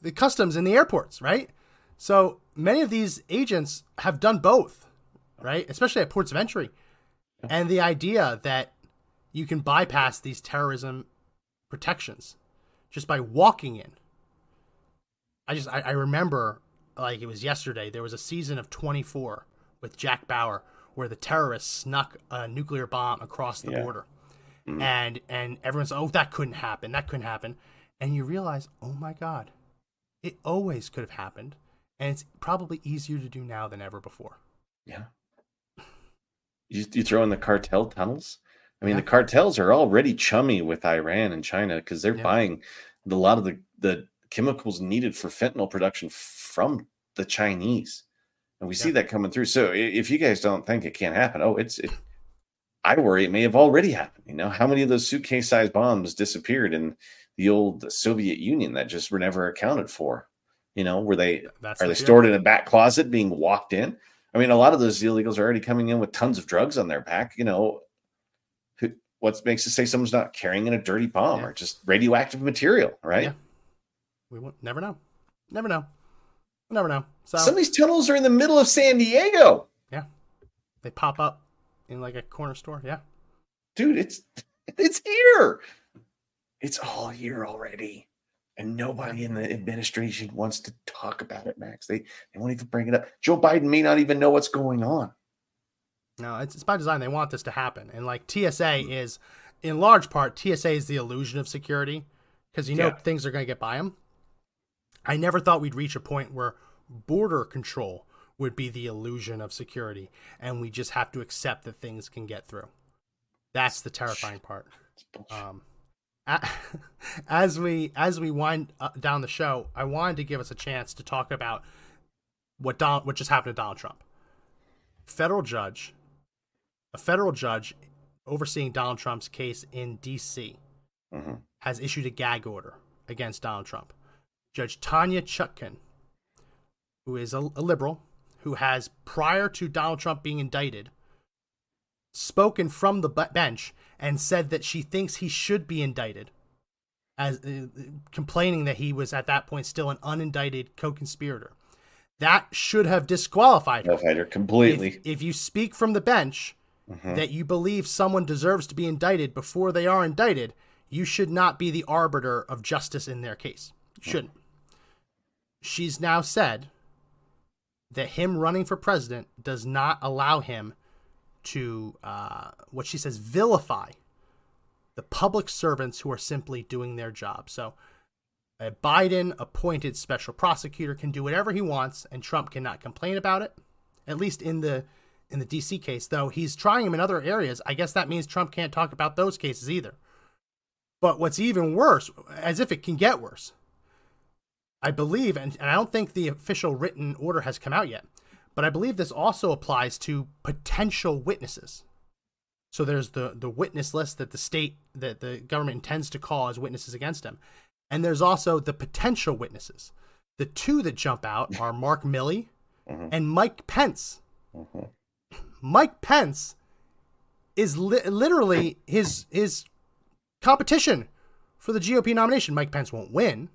the customs in the airports, right? So many of these agents have done both, right? Especially at ports of entry. And the idea that you can bypass these terrorism protections just by walking in. I just I, I remember like it was yesterday, there was a season of 24 with Jack Bauer where the terrorists snuck a nuclear bomb across the Yeah. border. Mm-hmm. And and everyone's oh that couldn't happen. That couldn't happen. And you realize, "Oh my god. It always could have happened." And it's probably easier to do now than ever before. Yeah. You, you throw in the cartel tunnels. I mean, Yeah. the cartels are already chummy with Iran and China because they're Yeah. buying a lot of the, the chemicals needed for fentanyl production from the Chinese. And we see that coming through. So if you guys don't think it can't happen, oh, it's, it, I worry it may have already happened. You know, how many of those suitcase sized bombs disappeared in the old Soviet Union that just were never accounted for? You know, were they That's are the they stored in a back closet being walked in? I mean, a lot of those illegals are already coming in with tons of drugs on their back. You know, who, what makes us say someone's not carrying in a dirty bomb Yeah. or just radioactive material, right? Yeah. We won't never know. Never know. Never know. So Some of these tunnels are in the middle of San Diego. Yeah, they pop up in like a corner store. Yeah. Dude, it's it's here. It's all here already. And nobody in the administration wants to talk about it, Max. They they won't even bring it up. Joe Biden may not even know what's going on. No, it's, it's by design. They want this to happen. And like TSA is, in large part, TSA is the illusion of security because you know Yeah. things are going to get by them. I never thought we'd reach a point where border control would be the illusion of security and we just have to accept that things can get through. That's the terrifying part. Um, [LAUGHS] as we as we wind uh, down the show, I wanted to give us a chance to talk about what Donald, what just happened to Donald Trump. Federal judge, a federal judge overseeing Donald Trump's case in D.C. Mhm. has issued a gag order against Donald Trump. Judge Tanya Chutkin, who is a, a liberal, who has prior to Donald Trump being indicted, spoken from the bench and said that she thinks he should be indicted, as uh, complaining that he was at that point still an unindicted co-conspirator. That should have disqualified her. Fighter completely. If, if you speak from the bench Mhm. that you believe someone deserves to be indicted before they are indicted, you should not be the arbiter of justice in their case. You shouldn't. She's now said that him running for president does not allow him to, uh, what she says, vilify the public servants who are simply doing their job. So, a Biden appointed special prosecutor can do whatever he wants, and Trump cannot complain about it. At least in the in the DC case, though he's trying him in other areas. I guess that means Trump can't talk about those cases either. But what's even worse, as if it can get worse, I believe, and, and I don't think the official written order has come out yet, but I believe this also applies to potential witnesses. So there's the the witness list that the state that the government intends to call as witnesses against him, and there's also the potential witnesses. The two that jump out [LAUGHS] are Mark Milley Mhm. and Mike Pence. Mhm. Mike Pence is li- literally his his competition for the GOP nomination. Mike Pence won't win,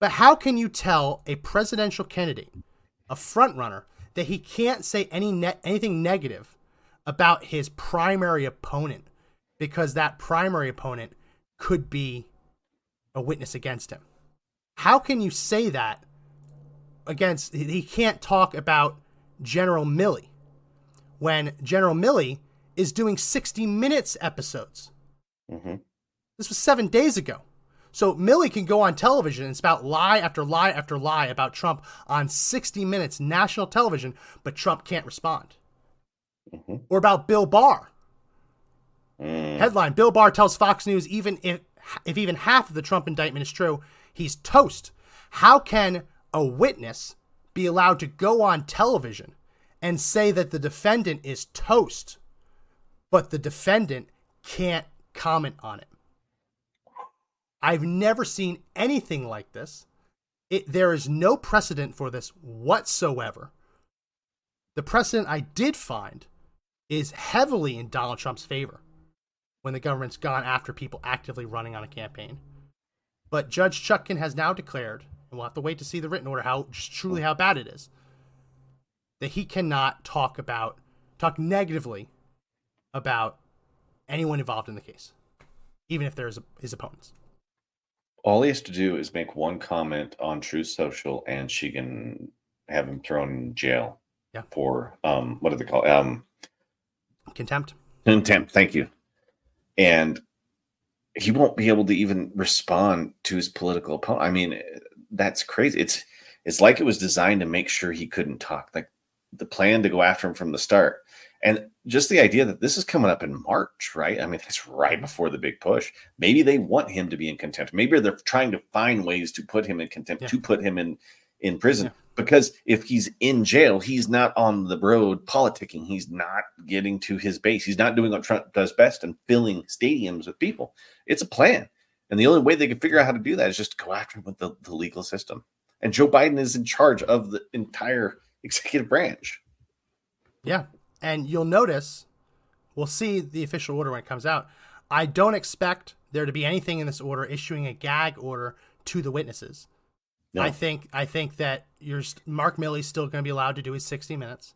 but how can you tell a presidential candidate, a front runner, that he can't say any ne- anything negative about his primary opponent because that primary opponent could be a witness against him? How can you say that against he can't talk about General Milley when General Milley is doing 60 minutes episodes. Mhm. This was seven days ago. So Milley can go on television and spout lie after lie after lie about Trump on 60 minutes national television, but Trump can't respond. Mhm. Or about Bill Barr. Mm. Headline Bill Barr tells Fox News even if if even half of the Trump indictment is true, he's toast. How can a witness be allowed to go on television and say that the defendant is toast, but the defendant can't comment on it? I've never seen anything like this. It, there is no precedent for this whatsoever. The precedent I did find is heavily in Donald Trump's favor when the government's gone after people actively running on a campaign. But Judge Chutkin has now declared, and we'll have to wait to see the written order how truly how bad it is, that he cannot talk about talk negatively about anyone involved in the case, even if there's his opponents. All he has to do is make one comment on Truth Social, and she can have him thrown in jail Yeah. for um, what do they call it? um Contempt. contempt. Thank you. And he won't be able to even respond to his political opponent. I mean, that's crazy. It's it's like it was designed to make sure he couldn't talk. Like the plan to go after him from the start. And just the idea that this is coming up in March, right? I mean, it's right before the big push. Maybe they want him to be in contempt. Maybe they're trying to find ways to put him in contempt, Yeah. to put him in in prison. Yeah. Because if he's in jail, he's not on the road politicking. He's not getting to his base. He's not doing what Trump does best and filling stadiums with people. It's a plan. And the only way they can figure out how to do that is just go after him with the, the legal system. And Joe Biden is in charge of the entire executive branch. Yeah. And you'll notice we'll see the official order when it comes out. I don't expect there to be anything in this order issuing a gag order to the witnesses. No. I think I think that you're Mark Milley's still going to be allowed to do his 60 minutes.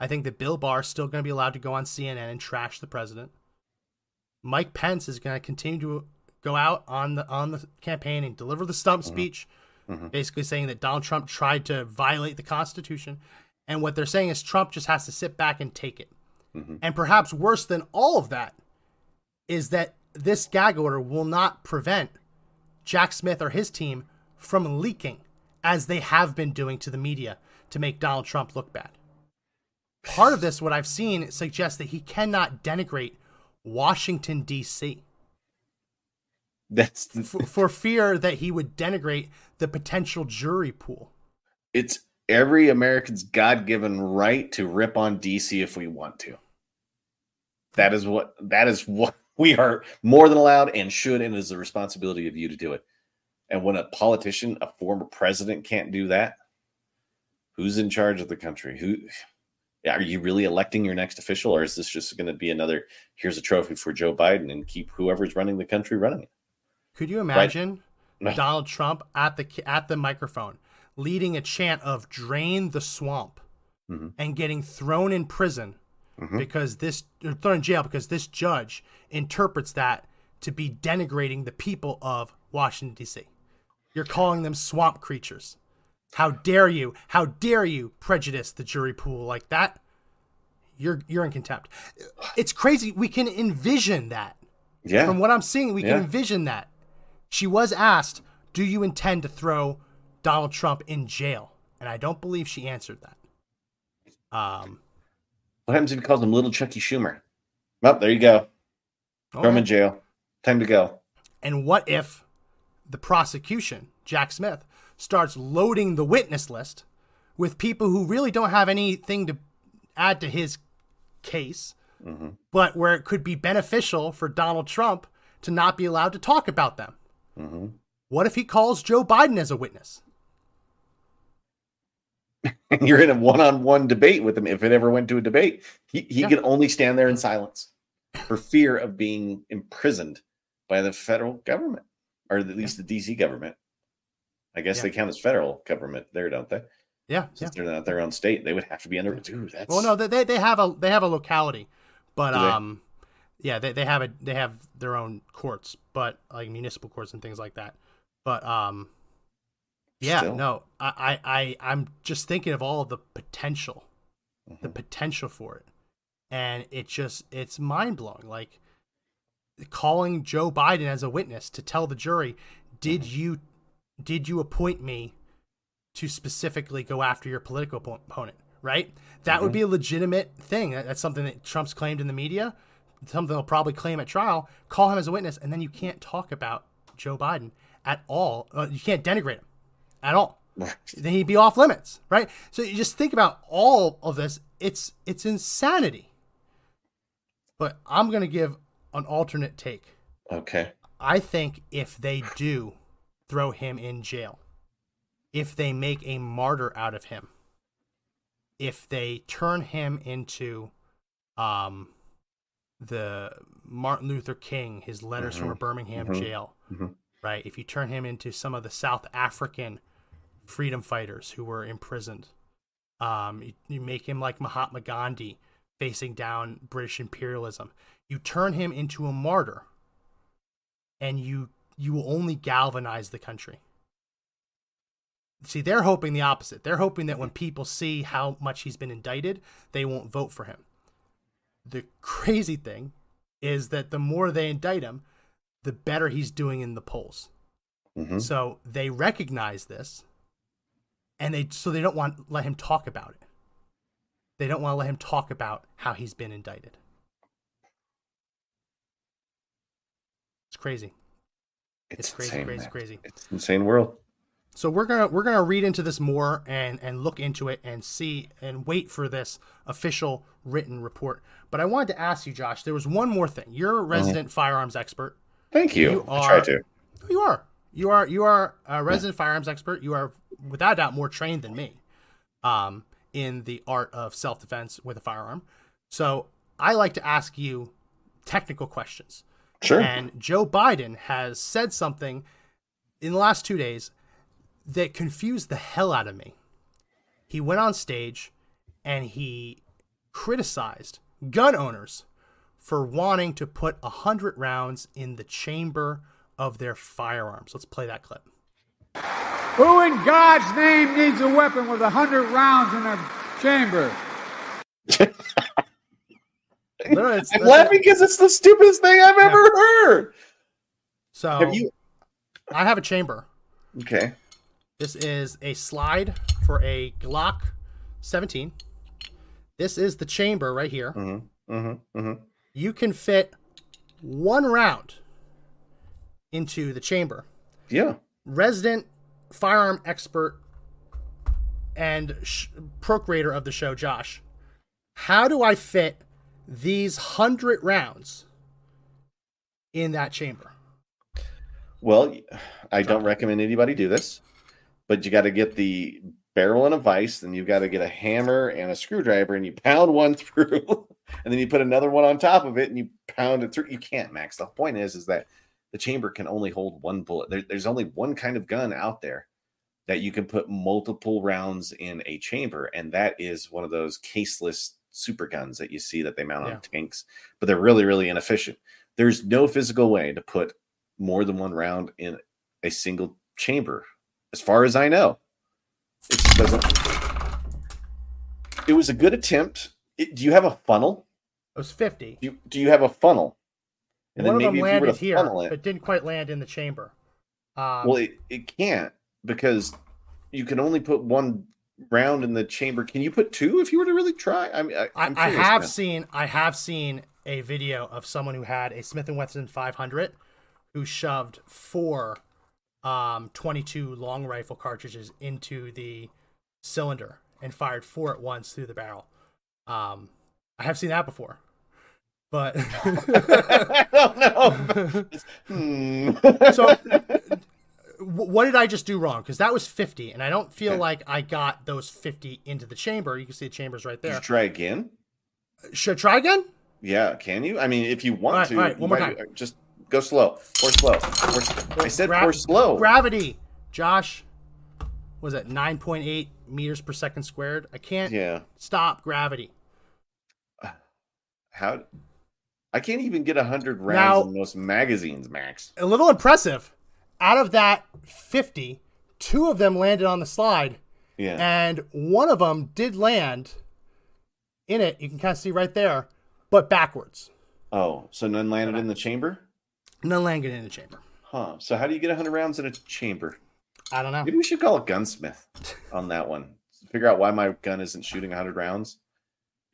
I think that Bill Barr is still going to be allowed to go on CNN and trash the president. Mike Pence is going to continue to go out on the on the campaign and deliver the stump mm-hmm. speech, mm-hmm. basically saying that Donald Trump tried to violate the Constitution. And what they're saying is Trump just has to sit back and take it. Mm-hmm. And perhaps worse than all of that is that this gag order will not prevent Jack Smith or his team from leaking as they have been doing to the media to make Donald Trump look bad. Part of this, what I've seen, suggests that he cannot denigrate Washington, D.C. That's the, for, for fear that he would denigrate the potential jury pool. it's every American's God given right to rip on DC if we want to. That is what that is what [LAUGHS] we are more than allowed and should, and is the responsibility of you to do it. And when a politician, a former president, can't do that, who's in charge of the country? Who are you really electing your next official, or is this just going to be another? Here's a trophy for Joe Biden, and keep whoever's running the country running it. Could you imagine No. Donald Trump at the at the microphone leading a chant of "Drain the swamp" Mhm. and getting thrown in prison because this or thrown in jail because this judge interprets that to be denigrating the people of Washington D.C. You're calling them swamp creatures. How dare you? How dare you prejudice the jury pool like that? You're you're in contempt. It's crazy. We can envision that. Yeah, From what I'm seeing, we Yeah. can envision that. She was asked, "Do you intend to throw Donald Trump in jail?" And I don't believe she answered that. Um, what happens if he calls him Little Chucky Schumer? Well, there you go. Throw him in jail. Time to go. And what if the prosecution, Jack Smith, starts loading the witness list with people who really don't have anything to add to his case, but where it could be beneficial for Donald Trump to not be allowed to talk about them? What if he calls Joe Biden as a witness? And [LAUGHS] you're in a one-on-one debate with him if it ever went to a debate he, he Yeah. could only stand there in silence for fear of being imprisoned by the federal government or at least the dc government i guess Yeah. they count as federal government there don't they Yeah, yeah. since they're not their own state they would have to be under dude that's Well, no, they they, have a they have a locality, but um, yeah, they, they have a they have their own courts, but like municipal courts and things like that. But um, yeah, Still. no, I I I'm just thinking of all of the potential, the Mm-hmm. potential for it, and it just it's mind blowing. Like calling Joe Biden as a witness to tell the jury, did Mm-hmm. you did you appoint me to specifically go after your political opponent, right? That Mm-hmm. would be a legitimate thing. That's something that Trump's claimed in the media, something they'll probably claim at trial. Call him as a witness, and then you can't talk about Joe Biden at all. Uh, you can't denigrate him at all. Then he'd be off limits, right? So you just think about all of this. It's it's insanity. But I'm gonna give an alternate take. okay I think if they do throw him in jail, if they make a martyr out of him, if they turn him into um the Martin Luther King, his letters from a mm-hmm. Birmingham mm-hmm. jail, mm-hmm. right? If you turn him into some of the South African freedom fighters who were imprisoned, um, you, you make him like Mahatma Gandhi facing down British imperialism. You turn him into a martyr and you you will only galvanize the country. See, they're hoping the opposite. They're hoping that when people see how much he's been indicted, they won't vote for him. The crazy thing is that the more they indict him, the better he's doing in the polls. Mhm. So they recognize this, and they so they don't want let him talk about it. They don't want to let him talk about how he's been indicted. It's crazy. It's crazy, insane, crazy, man. crazy. it's insane world So we're gonna we're gonna read into this more and and look into it and see and wait for this official written report. But I wanted to ask you, Josh. There was one more thing. You're a mm-hmm. resident firearms expert. thank you, You i try to You are. You are. You are a resident firearms expert. You are without doubt more trained than me, um, in the art of self defense with a firearm. So I like to ask you technical questions. Sure. And Joe Biden has said something in the last two days that confused the hell out of me. He went on stage and he criticized gun owners for wanting to put a hundred rounds in the chamber of their firearms. Let's play that clip. Who in God's name needs a weapon with a hundred rounds in a chamber? [LAUGHS] Literally, it's- I'm laughing because it's the stupidest thing I've ever heard. So Have you? I have a chamber. Okay. This is a slide for a Glock 17. This is the chamber right here. Mm-hmm. Mm-hmm. Mm-hmm. You can fit one round into the chamber. Yeah. Resident firearm expert and sh- procreator of the show, Josh. How do I fit these hundred rounds in that chamber? Well, I don't recommend anybody do this, but you got to get the barrel and a vise, and you've got to get a hammer and a screwdriver, and you pound one [LAUGHS] through, and then you put another one on top of it, and you pound it through. You can't, Max. The point is, is that the chamber can only hold one bullet. There, there's only one kind of gun out there that you can put multiple rounds in a chamber, and that is one of those caseless super guns that you see that they mount Yeah. on tanks, but they're really, really inefficient. There's no physical way to put more than one round in a single chamber, as far as I know. It just doesn't. It was a good attempt. It, do you have a funnel? It was 50. Do you, do you have a funnel? One of them if you were landed here, it- but didn't quite land in the chamber. Um, well, it, it can't because you can only put one round in the chamber. Can you put two if you were to really try? I mean, I, I have now. seen I have seen a video of someone who had a Smith and Wesson 500 who shoved four um 22 long rifle cartridges into the cylinder and fired four at once through the barrel. Um I have seen that before. But [LAUGHS] [LAUGHS] I don't know. [LAUGHS] Hmm. so what did I just do wrong? Because that was 50, and I don't feel Okay. like I got those 50 into the chamber. You can see the chambers right Did there. you try again? Should I try again? Yeah, can you? I mean, if you want right, to, right, one more might- time. Just go slow. Or slow. Or, I said Gra- or slow. Gravity, Josh. Was it 9.8 meters per second squared? I can't yeah. stop gravity. How? I can't even get hundred rounds Now- in most magazines, Max. A little impressive. Out of that 50, two of them landed on the slide, Yeah. and one of them did land in it. You can kind of see right there, but backwards. oh, so none landed in the chamber? None landed in the chamber. Huh. So how do you get hundred rounds in a chamber? I don't know. Maybe we should call a gunsmith on that one. Figure out why my gun isn't shooting hundred rounds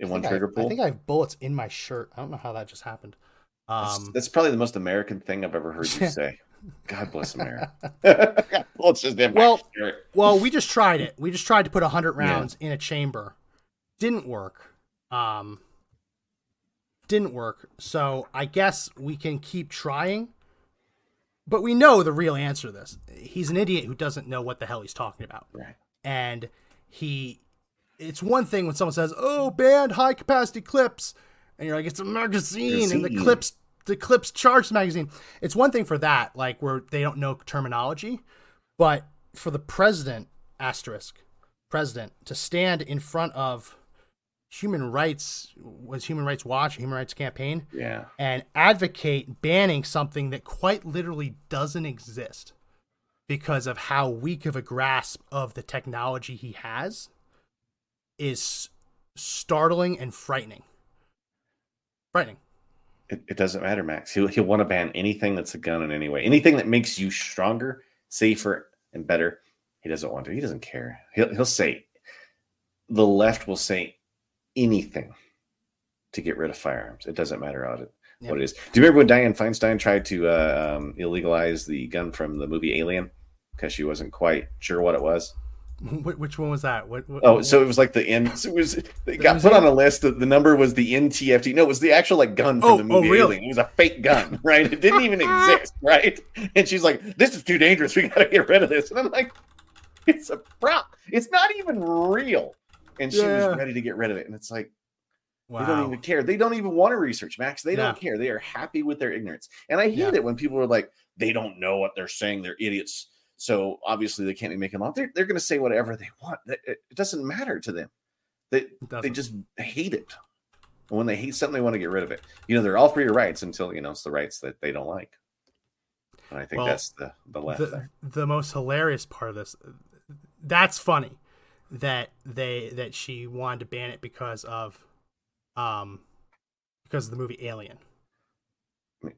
in one think I- trigger pull. I think I have bullets in my shirt. I don't know how that just happened. That's, Um, that's probably the most American thing I've ever heard you [LAUGHS] say. God bless America. [LAUGHS] [LAUGHS] well, it's just in my Well-. Well, we just tried it. We just tried to put 100 Yeah. rounds in a chamber. Didn't work. Um didn't work. So, I guess we can keep trying. But we know the real answer to this. He's an idiot who doesn't know what the hell he's talking about. Right. And he it's one thing when someone says, "Oh, banned high capacity clips." And you're like, "It's a magazine and the clips the clips charged magazine." It's one thing for that, like where they don't know terminology. But for the president, asterisk, president, to stand in front of human rights, was Human Rights Watch, Human Rights Campaign, Yeah. and advocate banning something that quite literally doesn't exist because of how weak of a grasp of the technology he has is startling and frightening. Frightening. It, it doesn't matter, Max. He'll he'll want to ban anything that's a gun in any way. Anything that makes you stronger, safer, and better. He doesn't want to. He doesn't care. He'll he'll say the left will say anything to get rid of firearms. It doesn't matter what it, what it is. Do you remember when Dianne Feinstein tried to uh, um, illegalize the gun from the movie Alien because she wasn't quite sure what it was? [LAUGHS] Wh- Which one was that? What, what, Oh, so it was like the N. So it was it got was put on a list. The, the number was the NTFT. No, it was the actual like gun from Oh, the oh, movie really? Alien. It was a fake gun, [LAUGHS] right? It didn't even exist, [LAUGHS] right? And she's like, "This is too dangerous. We got to get rid of this." And I'm like, "It's a prop. It's not even real." And she Yeah. was ready to get rid of it. And it's like, Wow. They don't even care. They don't even want to research, Max. They yeah. don't care. They are happy with their ignorance. And I hate yeah. it when people are like, they don't know what they're saying. They're idiots. So obviously they can't be making law. They're, they're going to say whatever they want. It, doesn't matter to them. They, they just hate it. when they hate something, they want to get rid of it. You know, they're all for your rights until, you know, it's the rights that they don't like. And I think well, that's the, the left the. The most hilarious part of this, that's funny that they that she wanted to ban it because of um because of the movie Alien.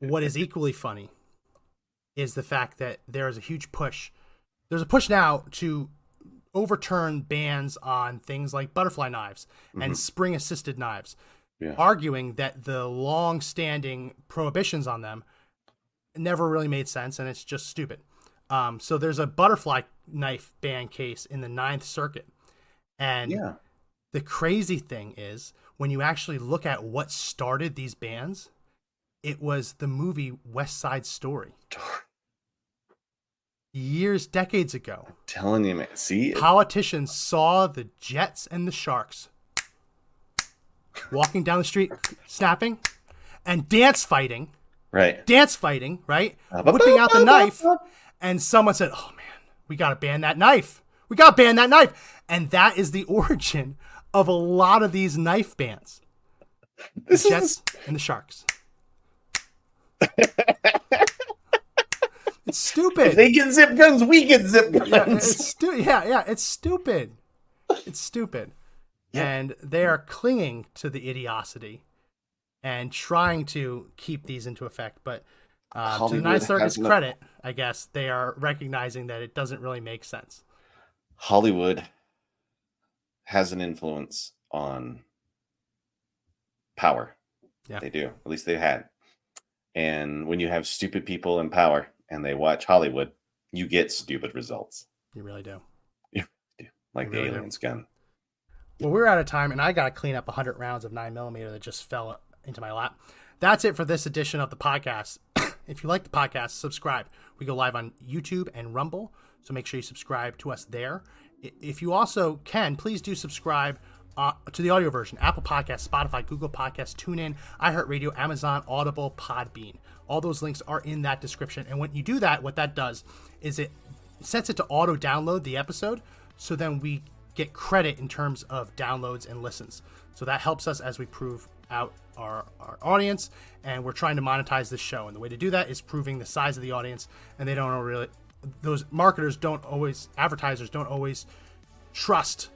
What is equally funny is the fact that there is a huge push. There's a push now to overturn bans on things like butterfly knives mm-hmm. and spring assisted knives, yeah. arguing that the long standing prohibitions on them never really made sense and it's just stupid. Um, so there's a butterfly knife ban case in the Ninth Circuit. And yeah. the crazy thing is, when you actually look at what started these bans, it was the movie West Side Story. Years, decades ago. I'm telling you, man. See, politicians saw the Jets and the Sharks walking down the street, snapping, and dance fighting. Right. Dance fighting, right? Whipping out the knife. And someone said, Oh, man, we got to ban that knife. We got to ban that knife. And that is the [LAUGHS] origin of a lot of these knife bans. The Jets is... and the Sharks. [LAUGHS] it's stupid. If they get zip guns, we get zip guns. Yeah, it's stu- yeah, yeah, it's stupid. It's stupid. Yeah. And they are clinging to the idiocity and trying to keep these into effect. But uh, to the United Circuit's credit, I guess they are recognizing that it doesn't really make sense. Hollywood has an influence on power. Yeah. They do. At least they had. And when you have stupid people in power and they watch Hollywood, you get stupid results. You really do. You do. Like you the really aliens do. gun. Well, we're out of time, and I got to clean up 100 rounds of 9 millimeter that just fell into my lap. That's it for this edition of the podcast. [COUGHS] if you like the podcast, subscribe. We go live on YouTube and Rumble, so make sure you subscribe to us there. If you also can, please do subscribe uh, to the audio version Apple Podcast, Spotify, Google Podcast, TuneIn, iHeartRadio, Amazon, Audible, Podbean. All those links are in that description. And when you do that, what that does is it sets it to auto download the episode. So then we get credit in terms of downloads and listens. So that helps us as we prove out our, our audience. And we're trying to monetize this show. And the way to do that is proving the size of the audience. And they don't really, those marketers don't always, advertisers don't always trust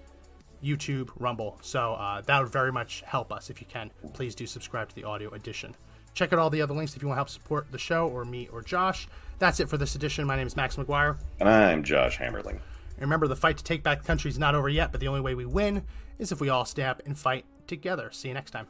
YouTube, Rumble. So uh, that would very much help us if you can. Please do subscribe to the audio edition. Check out all the other links if you want to help support the show or me or Josh. That's it for this edition. My name is Max McGuire. And I'm Josh Hammerling. And remember, the fight to take back the country is not over yet, but the only way we win is if we all stay up and fight together. See you next time.